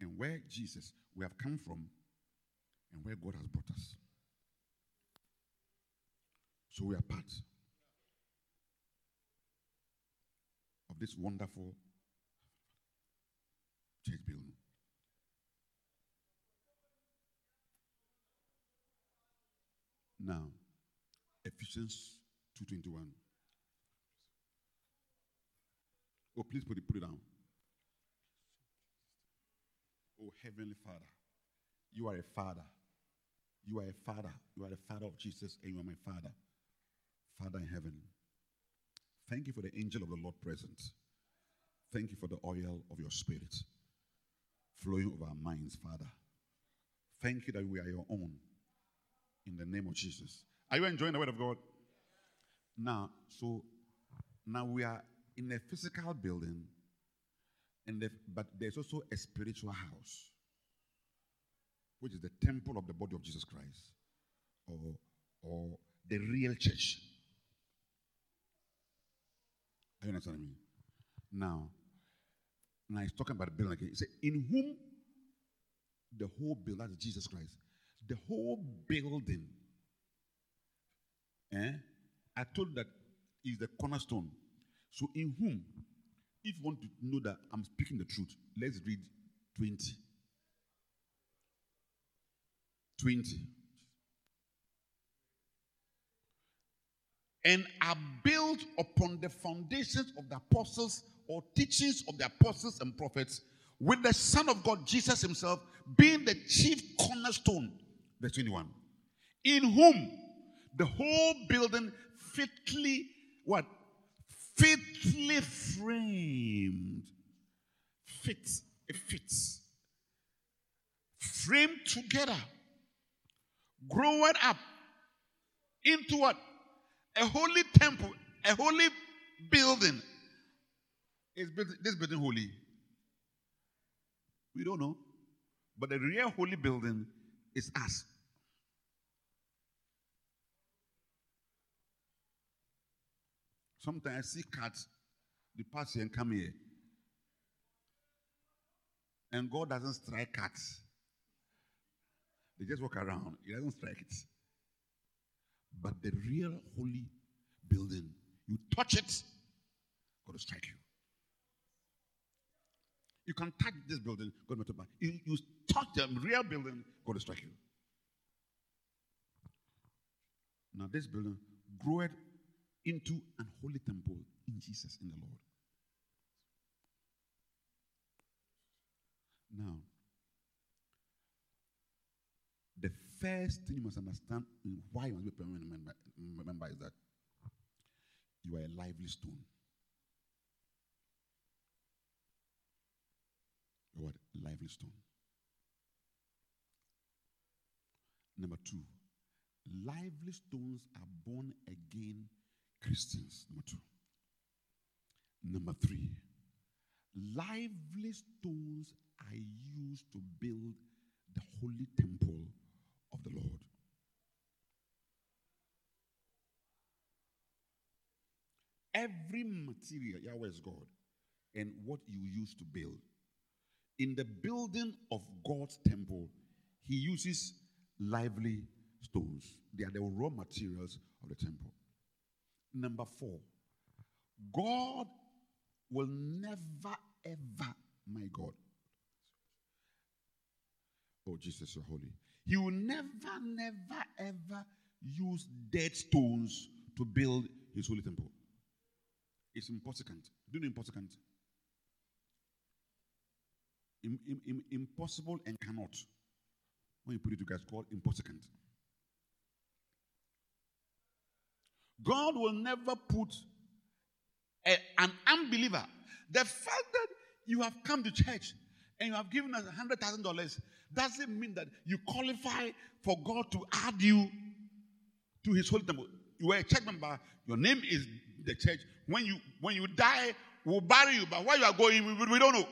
and where Jesus we have come from and where God has brought us. So we are part of this wonderful church building. Now, Ephesians 2.21. Oh, please put it, put it down. Oh, Heavenly Father, you are a father. You are a father. You are the father of Jesus, and you are my father. Father in heaven. Thank you for the angel of the Lord present. Thank you for the oil of your spirit flowing over our minds, Father. Thank you that we are your own. In the name of Jesus. Are you enjoying the word of God? Now, so now we are in a physical building, and the, but there's also a spiritual house, which is the temple of the body of Jesus Christ, or, or the real church. Are you understanding me? Now, now he's talking about the building again. He said, In whom the whole building, that's Jesus Christ, the whole building, eh? I told that is the cornerstone. So, in whom, if you want to know that I'm speaking the truth, let's read 20. 20. And are built upon the foundations of the apostles or teachings of the apostles and prophets, with the Son of God, Jesus Himself, being the chief cornerstone. Verse 21. In whom the whole building fitly, what? Fitly framed. Fits. It fits. Framed together. Growing up into what? A holy temple, a holy building is this building holy? We don't know. But the real holy building is us. Sometimes I see cats, they pass here and come here. And God doesn't strike cats. They just walk around. He doesn't strike it. But the real holy building, you touch it, God will strike you. You can touch this building, God will not you, you touch the real building, God will strike you. Now, this building groweth into an holy temple in Jesus, in the Lord. Now, the first thing you must understand why you must be a permanent member, member is that you are a lively stone. You are a lively stone. Number two, lively stones are born again Christians. Number two. Number three, lively stones are used to build the holy temple of the Lord. Every material, Yahweh is God, and what you use to build. In the building of God's temple, He uses lively stones. They are the raw materials of the temple. Number four, God will never, ever, my God. Oh, Jesus, you're holy. He will never, never, ever use dead stones to build his holy temple. It's impossible. Do you know impossible? Im, Im, impossible and cannot. When you put it together, it's called impossible. God will never put a, an unbeliever. The fact that you have come to church and you have given us $100,000 doesn't mean that you qualify for God to add you to his holy temple. You are a church member, your name is the church. When you when you die, we'll bury you, but where you are going, we, we don't know.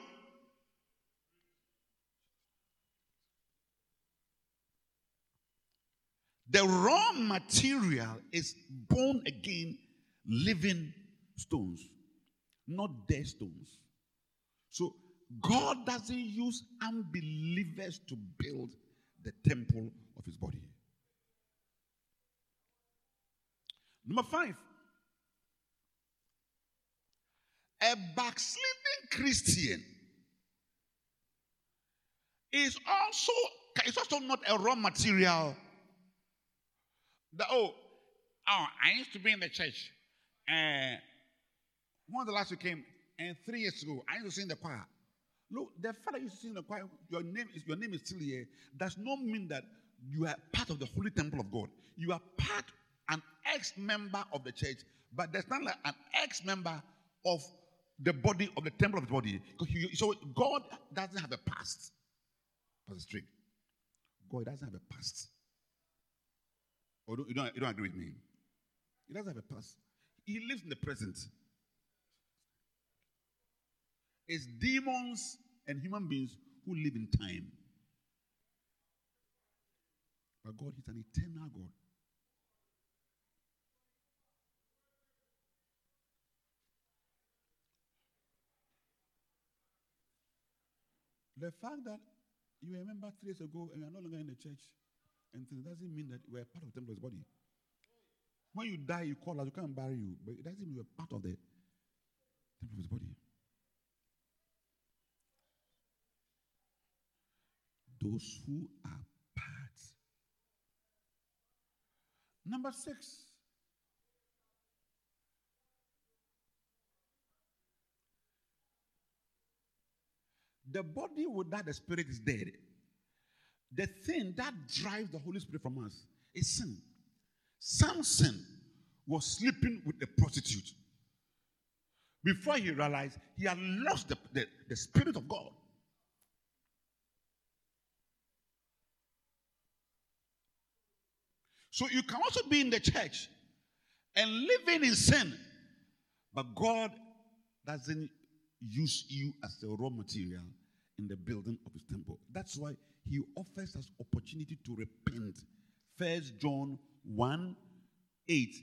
The raw material is born again living stones, not dead stones. So God doesn't use unbelievers to build the temple of his body. Number five, a backsliding Christian is also, is also not a raw material the, oh, oh, I used to be in the church. And uh, when the last you came, and three years ago, I used to sing the choir. Look, the father used to sing the choir. Your name is your name is still here. Does not mean that you are part of the holy temple of God. You are part, an ex-member of the church, but there's not like an ex-member of the body of the temple of the body. So God doesn't have a past. Pastor Straight. God doesn't have a past. Or you don't, you don't agree with me? He doesn't have a past. He lives in the present. It's demons and human beings who live in time. But God is an eternal God. The fact that you remember three years ago and you are no longer in the church and it doesn't mean that we're part of the temple of his body. When you die, you call us, we can't bury you, but it doesn't mean we're part of the temple of his body. Those who are part. Number six. The body without the spirit is dead. The thing that drives the Holy Spirit from us is sin. Samson was sleeping with a prostitute. Before he realized he had lost the, the, the Spirit of God. So you can also be in the church and living in sin, but God doesn't use you as the raw material in the building of his temple. That's why he offers us opportunity to repent. First John 1 8.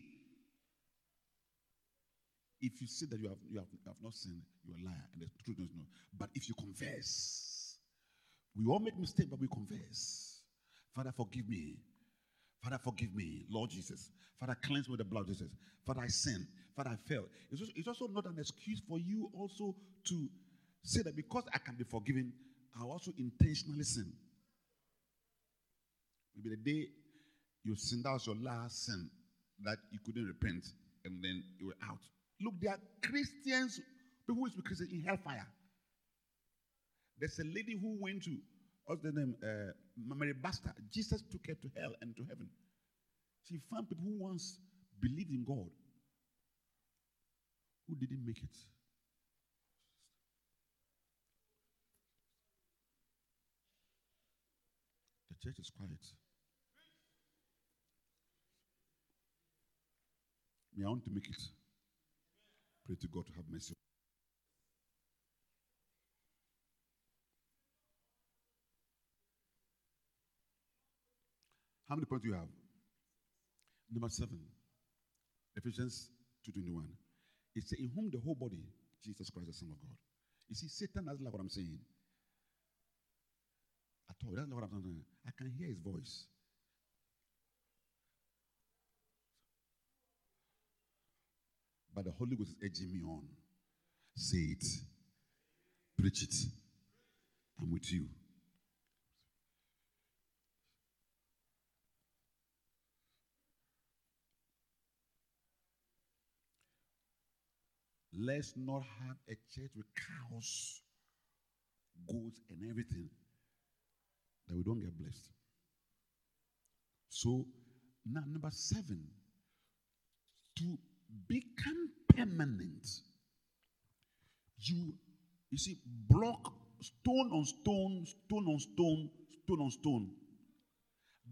if you say that you have, you have, you have not sinned, you're a liar, and the truth is not. But if you confess, we all make mistakes, but we confess. Father, forgive me. Father, forgive me, Lord Jesus. Father, cleanse me with the blood of Jesus. Father, I sin. Father, I fail. It's also, it's also not an excuse for you also to say that because I can be forgiven, I also intentionally sin. Maybe the day you sinned, that was your last sin that you couldn't repent, and then you were out. Look, there are Christians, people who speak Christian in hellfire. There's a lady who went to, what's the name? Uh, Mary Baxter. Jesus took her to hell and to heaven. She found people who once believed in God who didn't make it. Church is quiet. Me, I want to make it. Pray to God to have mercy. How many points do you have? Number seven, Ephesians 2.21. It says, in whom the whole body, Jesus Christ, the Son of God. You see, Satan doesn't like what I'm saying. At all. He doesn't like what I'm saying. I can hear his voice. But the Holy Ghost is edging me on. Say it. Preach it. I'm with you. Let's not have a church with cows, goats, and everything that we don't get blessed. So, now number seven, to become permanent, you you see, block stone on stone, stone on stone, stone on stone.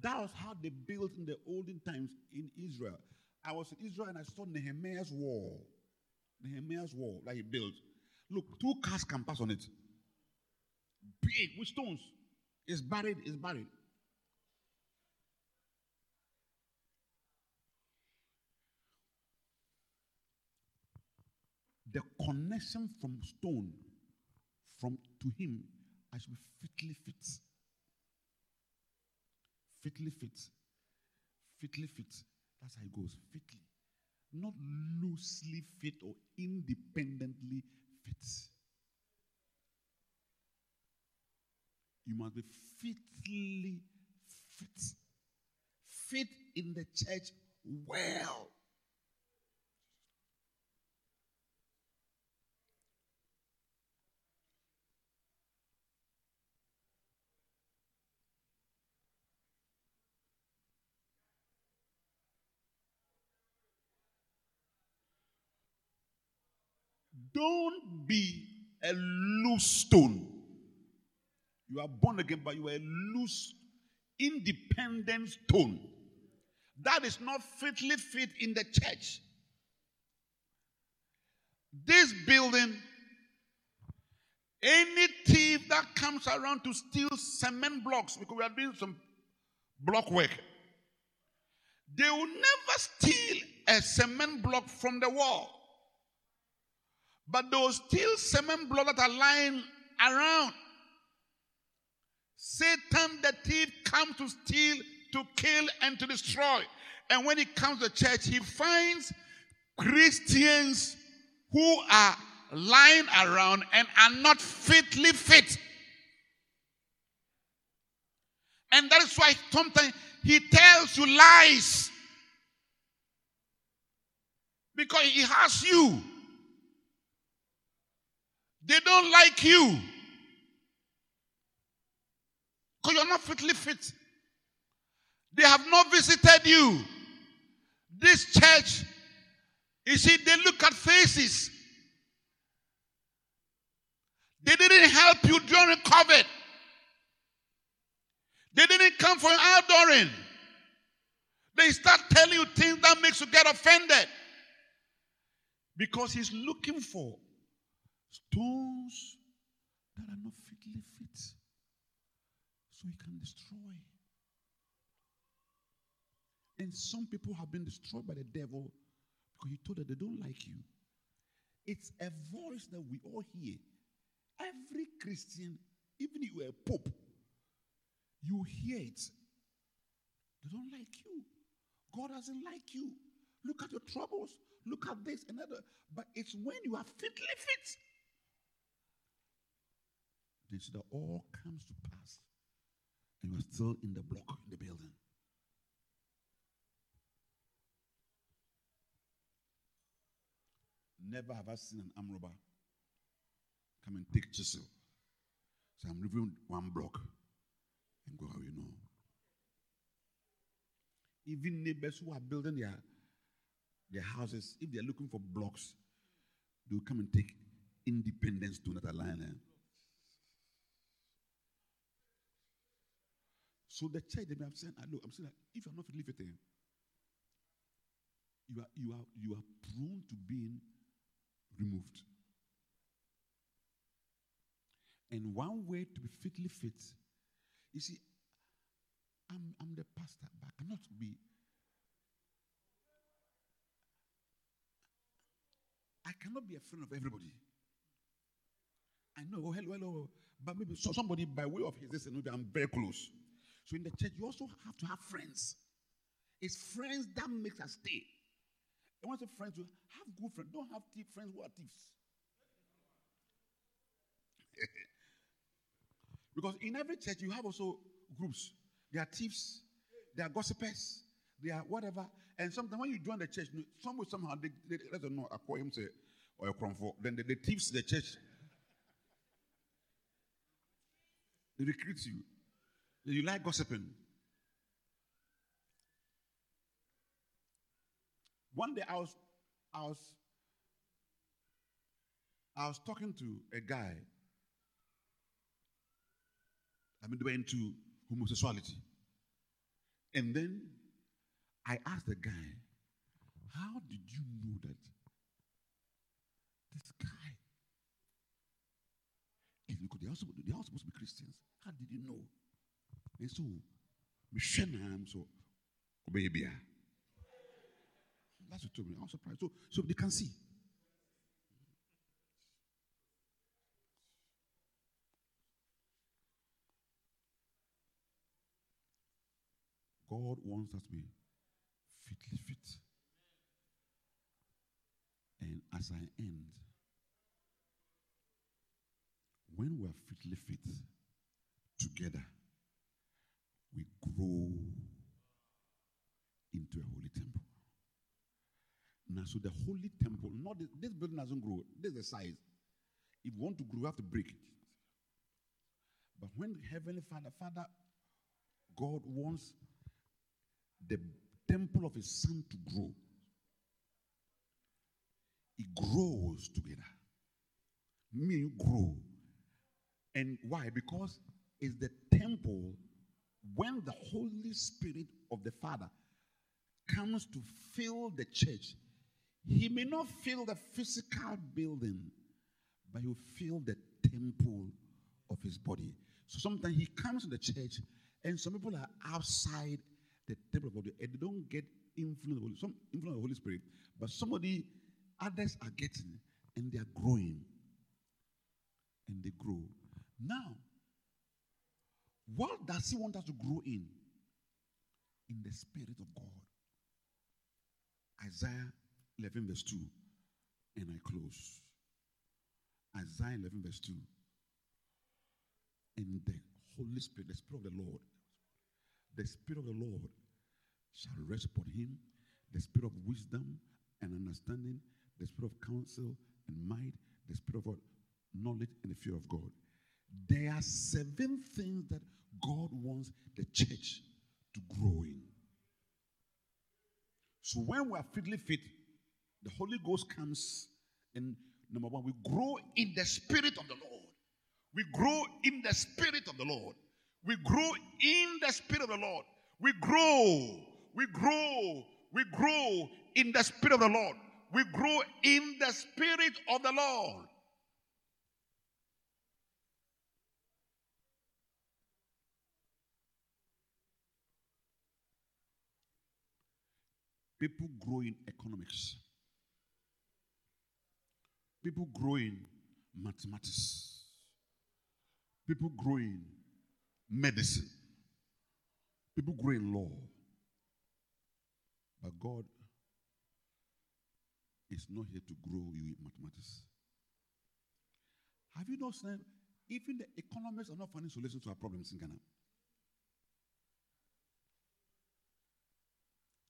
That was how they built in the olden times in Israel. I was in Israel and I saw Nehemiah's wall. Nehemiah's wall that he built. Look, two cars can pass on it. Big with stones. It's buried, it's buried. The connection from stone from to him I should be fitly fit. Fitly fit. Fitly fit. That's how it goes. Fitly not loosely fit or independently fit. You must be fitly fit. Fit in the church well. Don't be a loose stone. You are born again, but you are a loose, independent stone. That is not fitly fit in the church. This building, any thief that comes around to steal cement blocks, because we are doing some block work, they will never steal a cement block from the wall. But those still cement blocks that are lying around. Satan, the thief, comes to steal, to kill, and to destroy. And when he comes to church, he finds Christians who are lying around and are not fitly fit. And that is why sometimes he tells you lies. Because he has you. They don't like you. Because you're not fitly fit. They have not visited you. This church, you see, they look at faces. They didn't help you during COVID. They didn't come for outdooring. They start telling you things that makes you get offended. Because he's looking for stones that are not fitly fit so he can destroy. And some people have been destroyed by the devil because he told them they don't like you. It's a voice that we all hear. Every Christian, even if you are a pope, you hear it. They don't like you. God doesn't like you. Look at your troubles. Look at this and that. But it's when you are fitly fit. Then so that all comes to pass. You are still in the block, in the building. Never have I seen an arm robber come and take chisel. So I'm leaving one block and go how you know. Even neighbors who are building their, their houses, if they're looking for blocks, they'll come and take independence to another line. Eh? So the church, they may have said, ah, look, I'm saying that if you're not living, you are you are you are prone to being removed. And one way to be fitly fit, you see, I'm, I'm the pastor, but I cannot be. I cannot be a friend of everybody. I know, oh, hello, hello, but maybe so somebody by way of his, this, maybe I'm very close. So in the church, you also have to have friends. It's friends that makes us stay. I want to friends to have good friends. Don't have thief friends who are thieves. because in every church you have also groups. There are thieves, there are gossipers, there are whatever. And sometimes when you join the church, some somehow they, they let them know I call him say or a. Then the, the thieves the church. They recruit you. You like gossiping. One day I was, I was, I was talking to a guy. I mean, they were into homosexuality. And then I asked the guy, How did you know that this guy is they are, also, they are supposed to be Christians? How did you know? And so, Michelle, so, baby. That's what told me. I was surprised. So, so they can see. God wants us to be fitly fit. And as I end, when we are fitly fit together, we grow into a holy temple. Now, so the holy temple, not this, this building doesn't grow. This is the size. If you want to grow, you have to break it. But when Heavenly Father, Father, God wants the temple of His Son to grow, it grows together. Me, you grow. And why? Because it's the temple when the Holy Spirit of the Father comes to fill the church he may not fill the physical building, but he will fill the temple of his body. So sometimes he comes to the church, and some people are outside the temple of God, and they don't get influence of the, some influence of the Holy Spirit. But somebody, others are getting, and they are growing, and they grow. Now, what does he want us to grow in? In the Spirit of God. Isaiah 11, verse 2. And I close. Isaiah 11, verse 2. And the Holy Spirit, the Spirit of the Lord, the Spirit of the Lord shall rest upon him, the Spirit of wisdom and understanding, the Spirit of counsel and might, the Spirit of knowledge and the fear of God. There are seven things that God wants the church to grow in. So when we are fitly fit, the Holy Ghost comes, and number one, we grow in the Spirit of the Lord. We grow in the Spirit of the Lord. We grow in the Spirit of the Lord. We grow, we grow, we grow in the Spirit of the Lord. We grow in the Spirit of the Lord. People grow in economics. People grow in mathematics. People grow in medicine. People grow in law. But God is not here to grow you in mathematics. Have you not seen even the economists are not finding solutions to our problems in Ghana?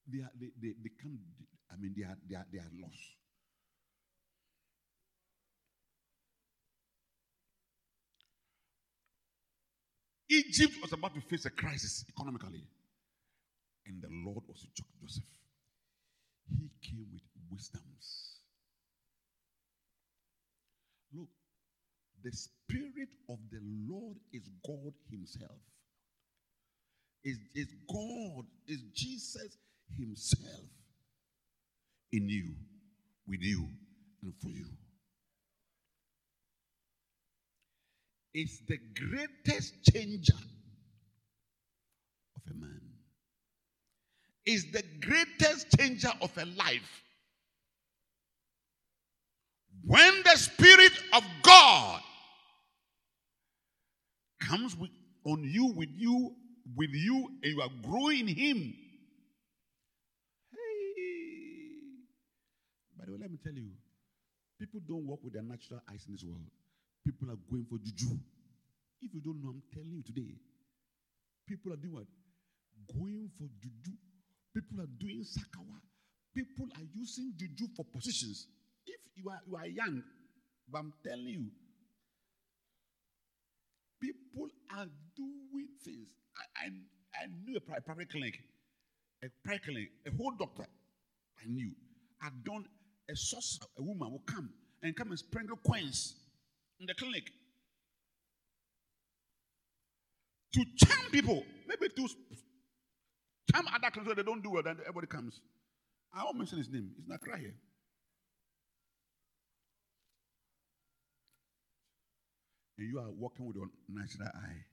They are they, they, they can't I mean they are they are they are lost. Egypt was about to face a crisis economically. And the Lord was Joseph. He came with wisdoms. Look, the Spirit of the Lord is God Himself. Is, is God, is Jesus Himself in you, with you, and for you. Is the greatest changer of a man. Is the greatest changer of a life. When the Spirit of God comes with, on you, with you, with you, and you are growing Him. The way, let me tell you, people don't walk with their natural eyes in this world. People are going for juju. If you don't know, I'm telling you today. People are doing what? Going for juju. People are doing sakawa. People are using juju for positions. If you are you are young, but I'm telling you, people are doing things. I, I, I knew a private clinic, a private clinic, a whole doctor I knew had done a source, a woman will come and come and sprinkle coins in the clinic to charm people. Maybe to charm other clinics where they don't do well, then everybody comes. I won't mention his name. He's not crying here. And you are walking with your natural eye.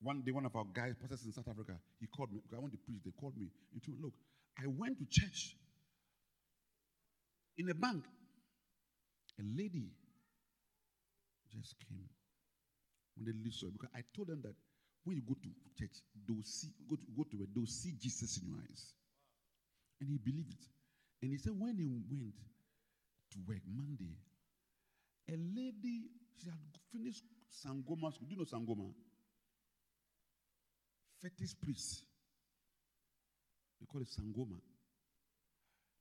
One day, one of our guys, pastors in South Africa, he called me. I want to preach. They called me. He told look, I went to church in a bank. A lady just came when they leave so because I told them that when you go to church, they'll see go to go to it, they'll see Jesus in your eyes. And he believed it. And he said when he went to work Monday, a lady, she had finished Sangoma school. Do you know Sangoma? Fetish priest. They call it Sangoma.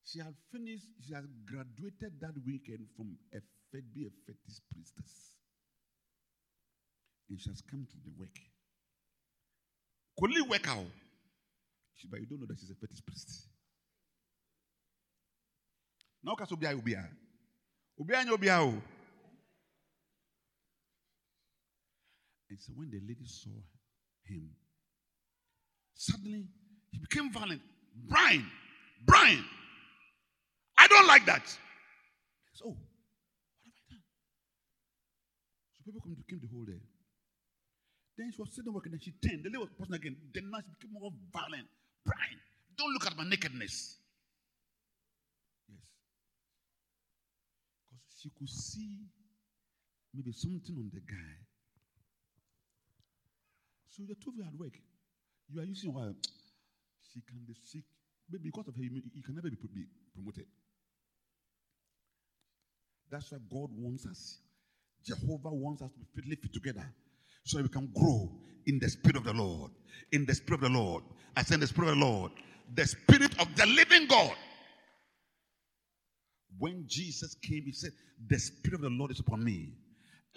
She had finished, she had graduated that weekend from a be a fetish priestess. And she has come to the work. Could you work out? She, but you don't know that she's a fetish priest. Now, kasi obi ayo obi a, obi anyo obi a o. Oh. And so when the lady saw him, suddenly he became violent. Brian, Brian, I don't like that. So, oh, what have I done? So people come to came the whole day. Then she was sitting working, then she turned. The was person again. Then now she became more violent. Brian, don't look at my nakedness. Yes. Because she could see maybe something on the guy. So the two of you at work, you are using her. She can be sick. Maybe because of her, you, can never be, promoted. That's why God wants us. Jehovah wants us to be fitly fit together so we can grow in the Spirit of the Lord. In the Spirit of the Lord. I said, the Spirit of the Lord. The Spirit of the living God. When Jesus came, he said, The Spirit of the Lord is upon me.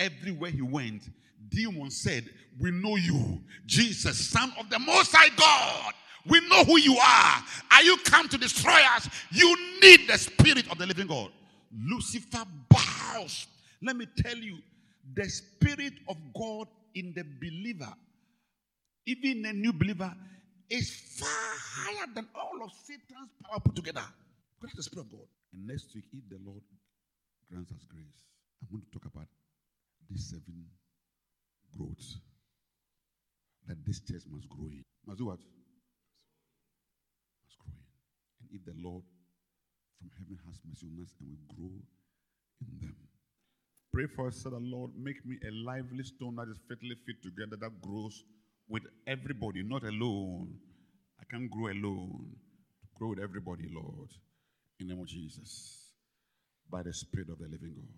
Everywhere he went, demons said, We know you, Jesus, Son of the Most High God. We know who you are. Are you come to destroy us? You need the Spirit of the living God. Lucifer bows. Let me tell you, the Spirit of God in the believer, even a new believer, is far higher than all of Satan's power put together. That's the Spirit of God. And next week, if the Lord grants us grace, I'm going to talk about these seven growths that this church must grow in. Must do what? Must grow in. And if the Lord from heaven has mercy on us and we grow in them. Pray for us, say the Lord, make me a lively stone that is fitly fit together, that grows with everybody, not alone. I can't grow alone. Grow with everybody, Lord. In the name of Jesus. By the Spirit of the living God.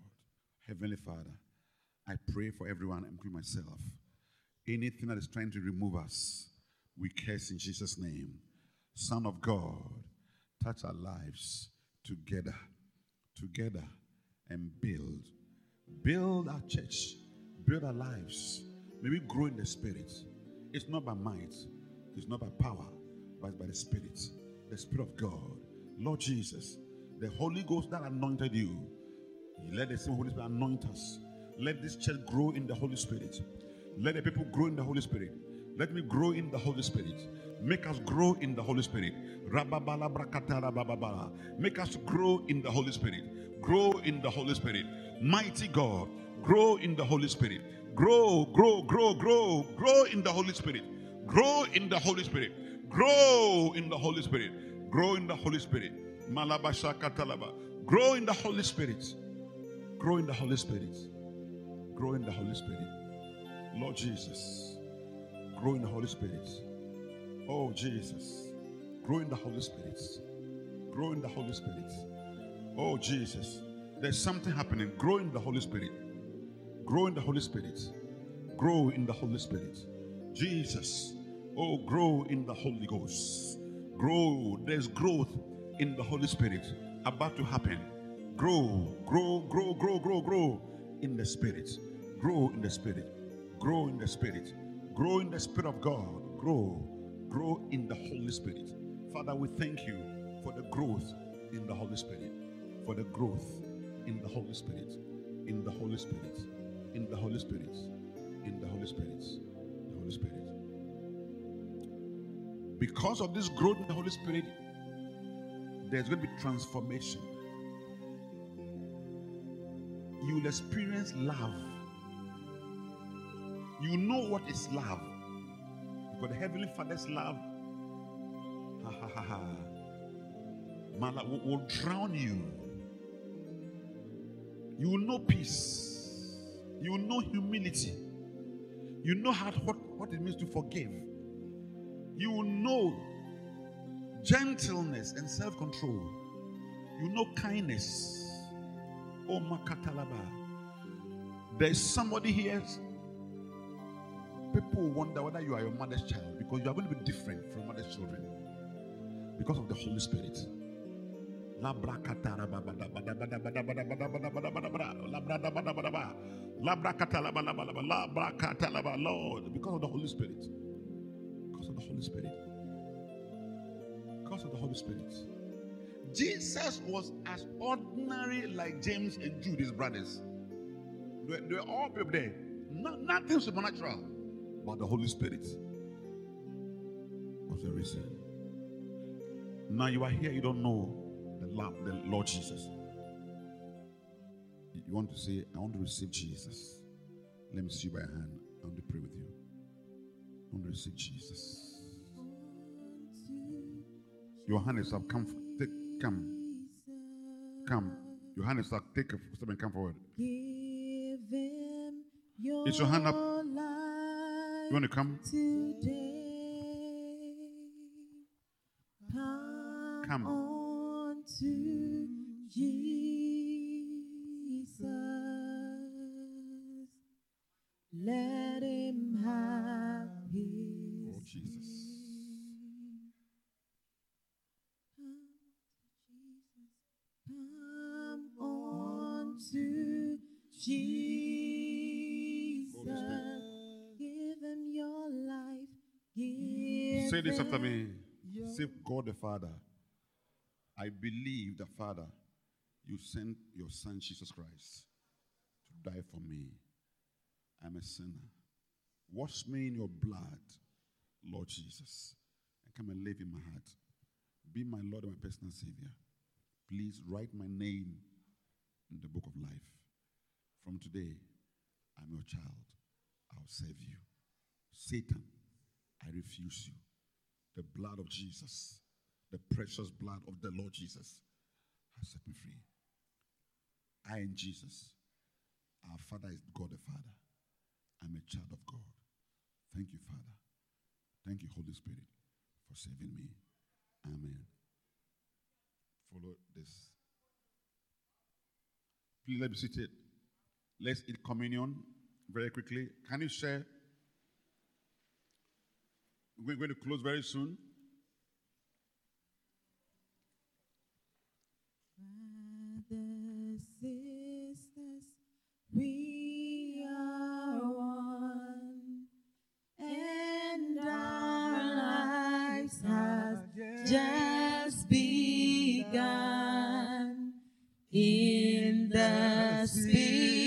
Heavenly Father, I pray for everyone, including myself. Anything that is trying to remove us, we curse in Jesus' name. Son of God, touch our lives together, together, and build. Build our church, build our lives. May we grow in the Spirit. It's not by might, it's not by power, but by the Spirit, the Spirit of God. Lord Jesus, the Holy Ghost that anointed you, let the same Holy Spirit anoint us. Let this church grow in the Holy Spirit. Let the people grow in the Holy Spirit. Let me grow in the Holy Spirit. Make us grow in the Holy Spirit. Make us grow in the Holy Spirit. Grow in the Holy Spirit. Mighty God, grow in the Holy Spirit. Grow, grow, grow, grow, grow in the Holy Spirit. Grow in the Holy Spirit. Grow in the Holy Spirit. Grow in the Holy Spirit. Malabasha katalaba. Grow in the Holy Spirit. Grow in the Holy Spirit. Grow in the Holy Spirit. Lord Jesus, grow in the Holy Spirit. Oh, Jesus, grow in the Holy Spirit. Grow in the Holy Spirit. Oh, Jesus, there's something happening. Grow in the Holy Spirit. Grow in the Holy Spirit. Grow in the Holy Spirit. Jesus, oh, grow in the Holy Ghost. Grow. There's growth in the Holy Spirit about to happen. Grow, grow, grow, grow, grow, grow in the Spirit. Grow in the Spirit. Grow in the Spirit. Grow in the Spirit of God. Grow. Grow in the Holy Spirit. Father, we thank you for the growth in the Holy Spirit. For the growth in the Holy Spirit. In the Holy Spirit. In the Holy Spirit. In the Holy Spirit. The Holy Spirit. Because of this growth in the Holy Spirit, there's going to be transformation. You will experience love. You know what is love. Because the Heavenly Father's love ha, ha, ha, ha, will, will drown you. You will know peace. You will know humility. You know how, what, what it means to forgive. You will know gentleness and self control. You know kindness. Oh. There's somebody here. People wonder whether you are your mother's child because you are going to be different from mother's children because of the Holy Spirit. Lord, because of the Holy Spirit. Because of the Holy Spirit. Because of the Holy Spirit. Jesus was as ordinary like James and Jude, his brothers. They, they were all people there. No, nothing supernatural. But the Holy Spirit was the reason. Now you are here, you don't know the Lord, the Lord Jesus. You want to say, I want to receive Jesus. Let me see you by hand. I want to pray with you. I want to receive Jesus. Your hand is up. Come, come, come. Your hand is up. Take a step and come forward. Is your hand up? You want to come? Come. On to Jesus. Let the Father, I believe that, Father, you sent your Son Jesus Christ to die for me. I'm a sinner. Wash me in your blood, Lord Jesus, and come and live in my heart. Be my Lord and my personal Savior. Please write my name in the book of life. From today, I'm your child. I'll serve you. Satan, I refuse you. The blood of Jesus, The precious blood of the Lord Jesus has set me free. I am Jesus, our Father is God the Father. I'm a child of God. Thank you, Father. Thank you, Holy Spirit, for saving me. Amen. Follow this. Please let me seated. Let's eat communion very quickly. Can you share? We're going to close very soon. The Spirit,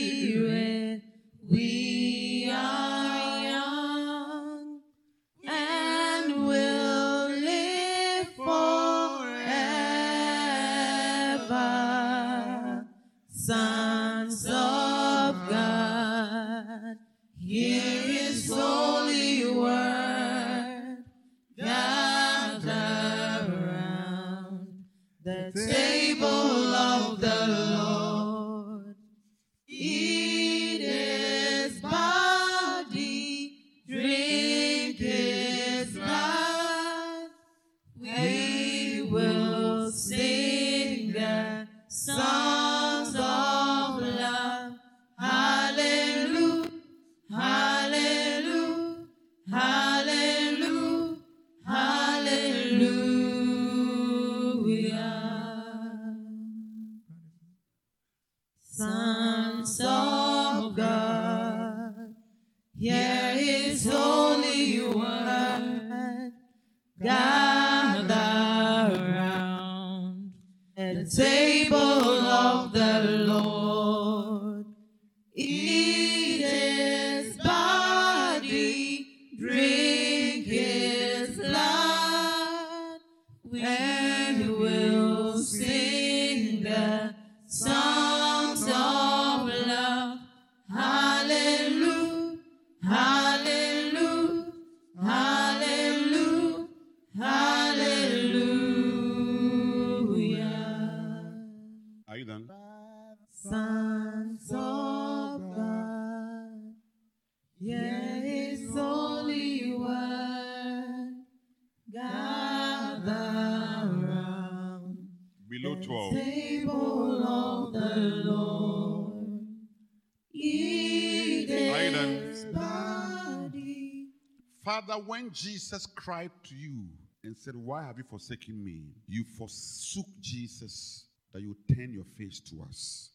Jesus cried to you and said, Why have you forsaken me? You forsook Jesus that you turn your face to us.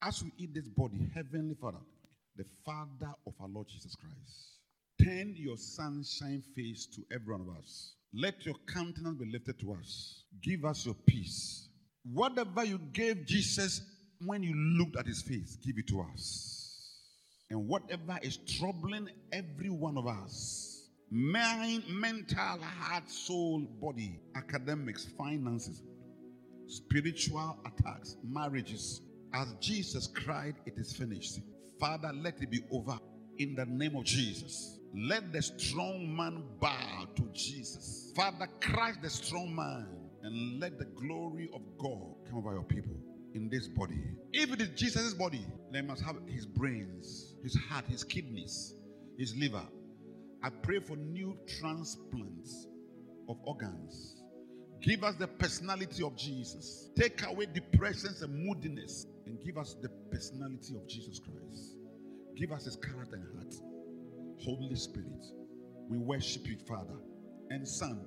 As we eat this body, Heavenly Father, the Father of our Lord Jesus Christ, turn your sunshine face to every one of us. Let your countenance be lifted to us. Give us your peace. Whatever you gave Jesus when you looked at his face, give it to us. And whatever is troubling every one of us mind, mental, heart, soul, body, academics, finances, spiritual attacks, marriages, as Jesus cried, it is finished. Father, let it be over in the name of Jesus. Let the strong man bow to Jesus. Father, crush the strong man and let the glory of God come over your people in this body. If it is Jesus' body, they must have his brains, his heart, his kidneys, his liver. I pray for new transplants of organs. Give us the personality of Jesus. Take away depressions and moodiness and give us the personality of Jesus Christ. Give us his character and heart. Holy Spirit, we worship you, Father, and Son,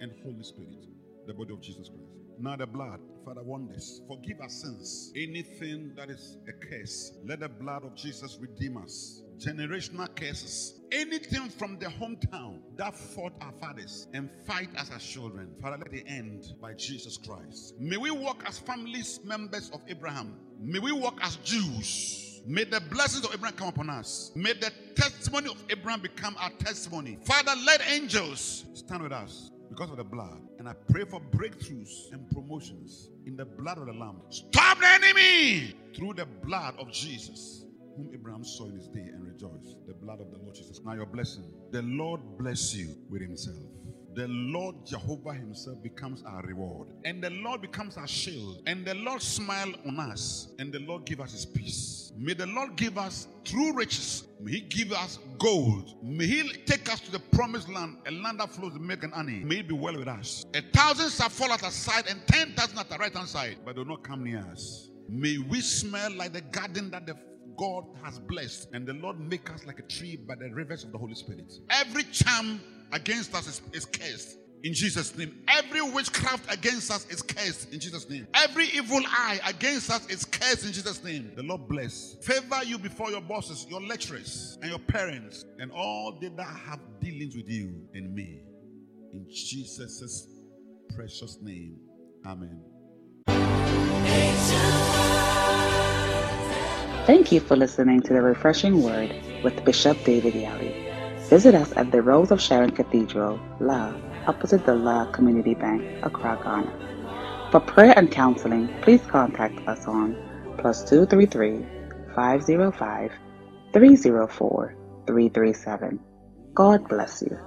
and Holy Spirit, the body of Jesus Christ. Now the blood, Father, wonders. Forgive our sins. Anything that is a curse, let the blood of Jesus redeem us. Generational curses, anything from the hometown that fought our fathers and fight as our children, Father, let it end by Jesus Christ. May we walk as families, members of Abraham. May we walk as Jews. May the blessings of Abraham come upon us. May the testimony of Abraham become our testimony. Father, let angels stand with us because of the blood. And I pray for breakthroughs and promotions in the blood of the Lamb. Stop the enemy through the blood of Jesus, whom Abraham saw in his day and rejoiced. The blood of the Lord Jesus. Now, your blessing. The Lord bless you with himself. the Lord Jehovah Himself becomes our reward. And the Lord becomes our shield. And the Lord smile on us. And the Lord give us His peace. May the Lord give us true riches. May He give us gold. May He take us to the promised land, a land that flows with milk and honey. May it be well with us. A thousand shall fall at our side and ten thousand at the right hand side, but do not come near us. May we smell like the garden that the God has blessed, and the Lord make us like a tree by the rivers of the Holy Spirit. Every charm against us is, is cursed. In Jesus' name. Every witchcraft against us is cursed in Jesus' name. Every evil eye against us is cursed in Jesus' name. The Lord bless. Favor you before your bosses, your lecturers, and your parents, and all they that have dealings with you and me. In Jesus' precious name. Amen. Thank you for listening to the Refreshing Word with Bishop David Yali. Visit us at the Rose of Sharon Cathedral, La, opposite the La Community Bank, Accra, Ghana. For prayer and counseling, please contact us on plus 233 505 304 337. God bless you.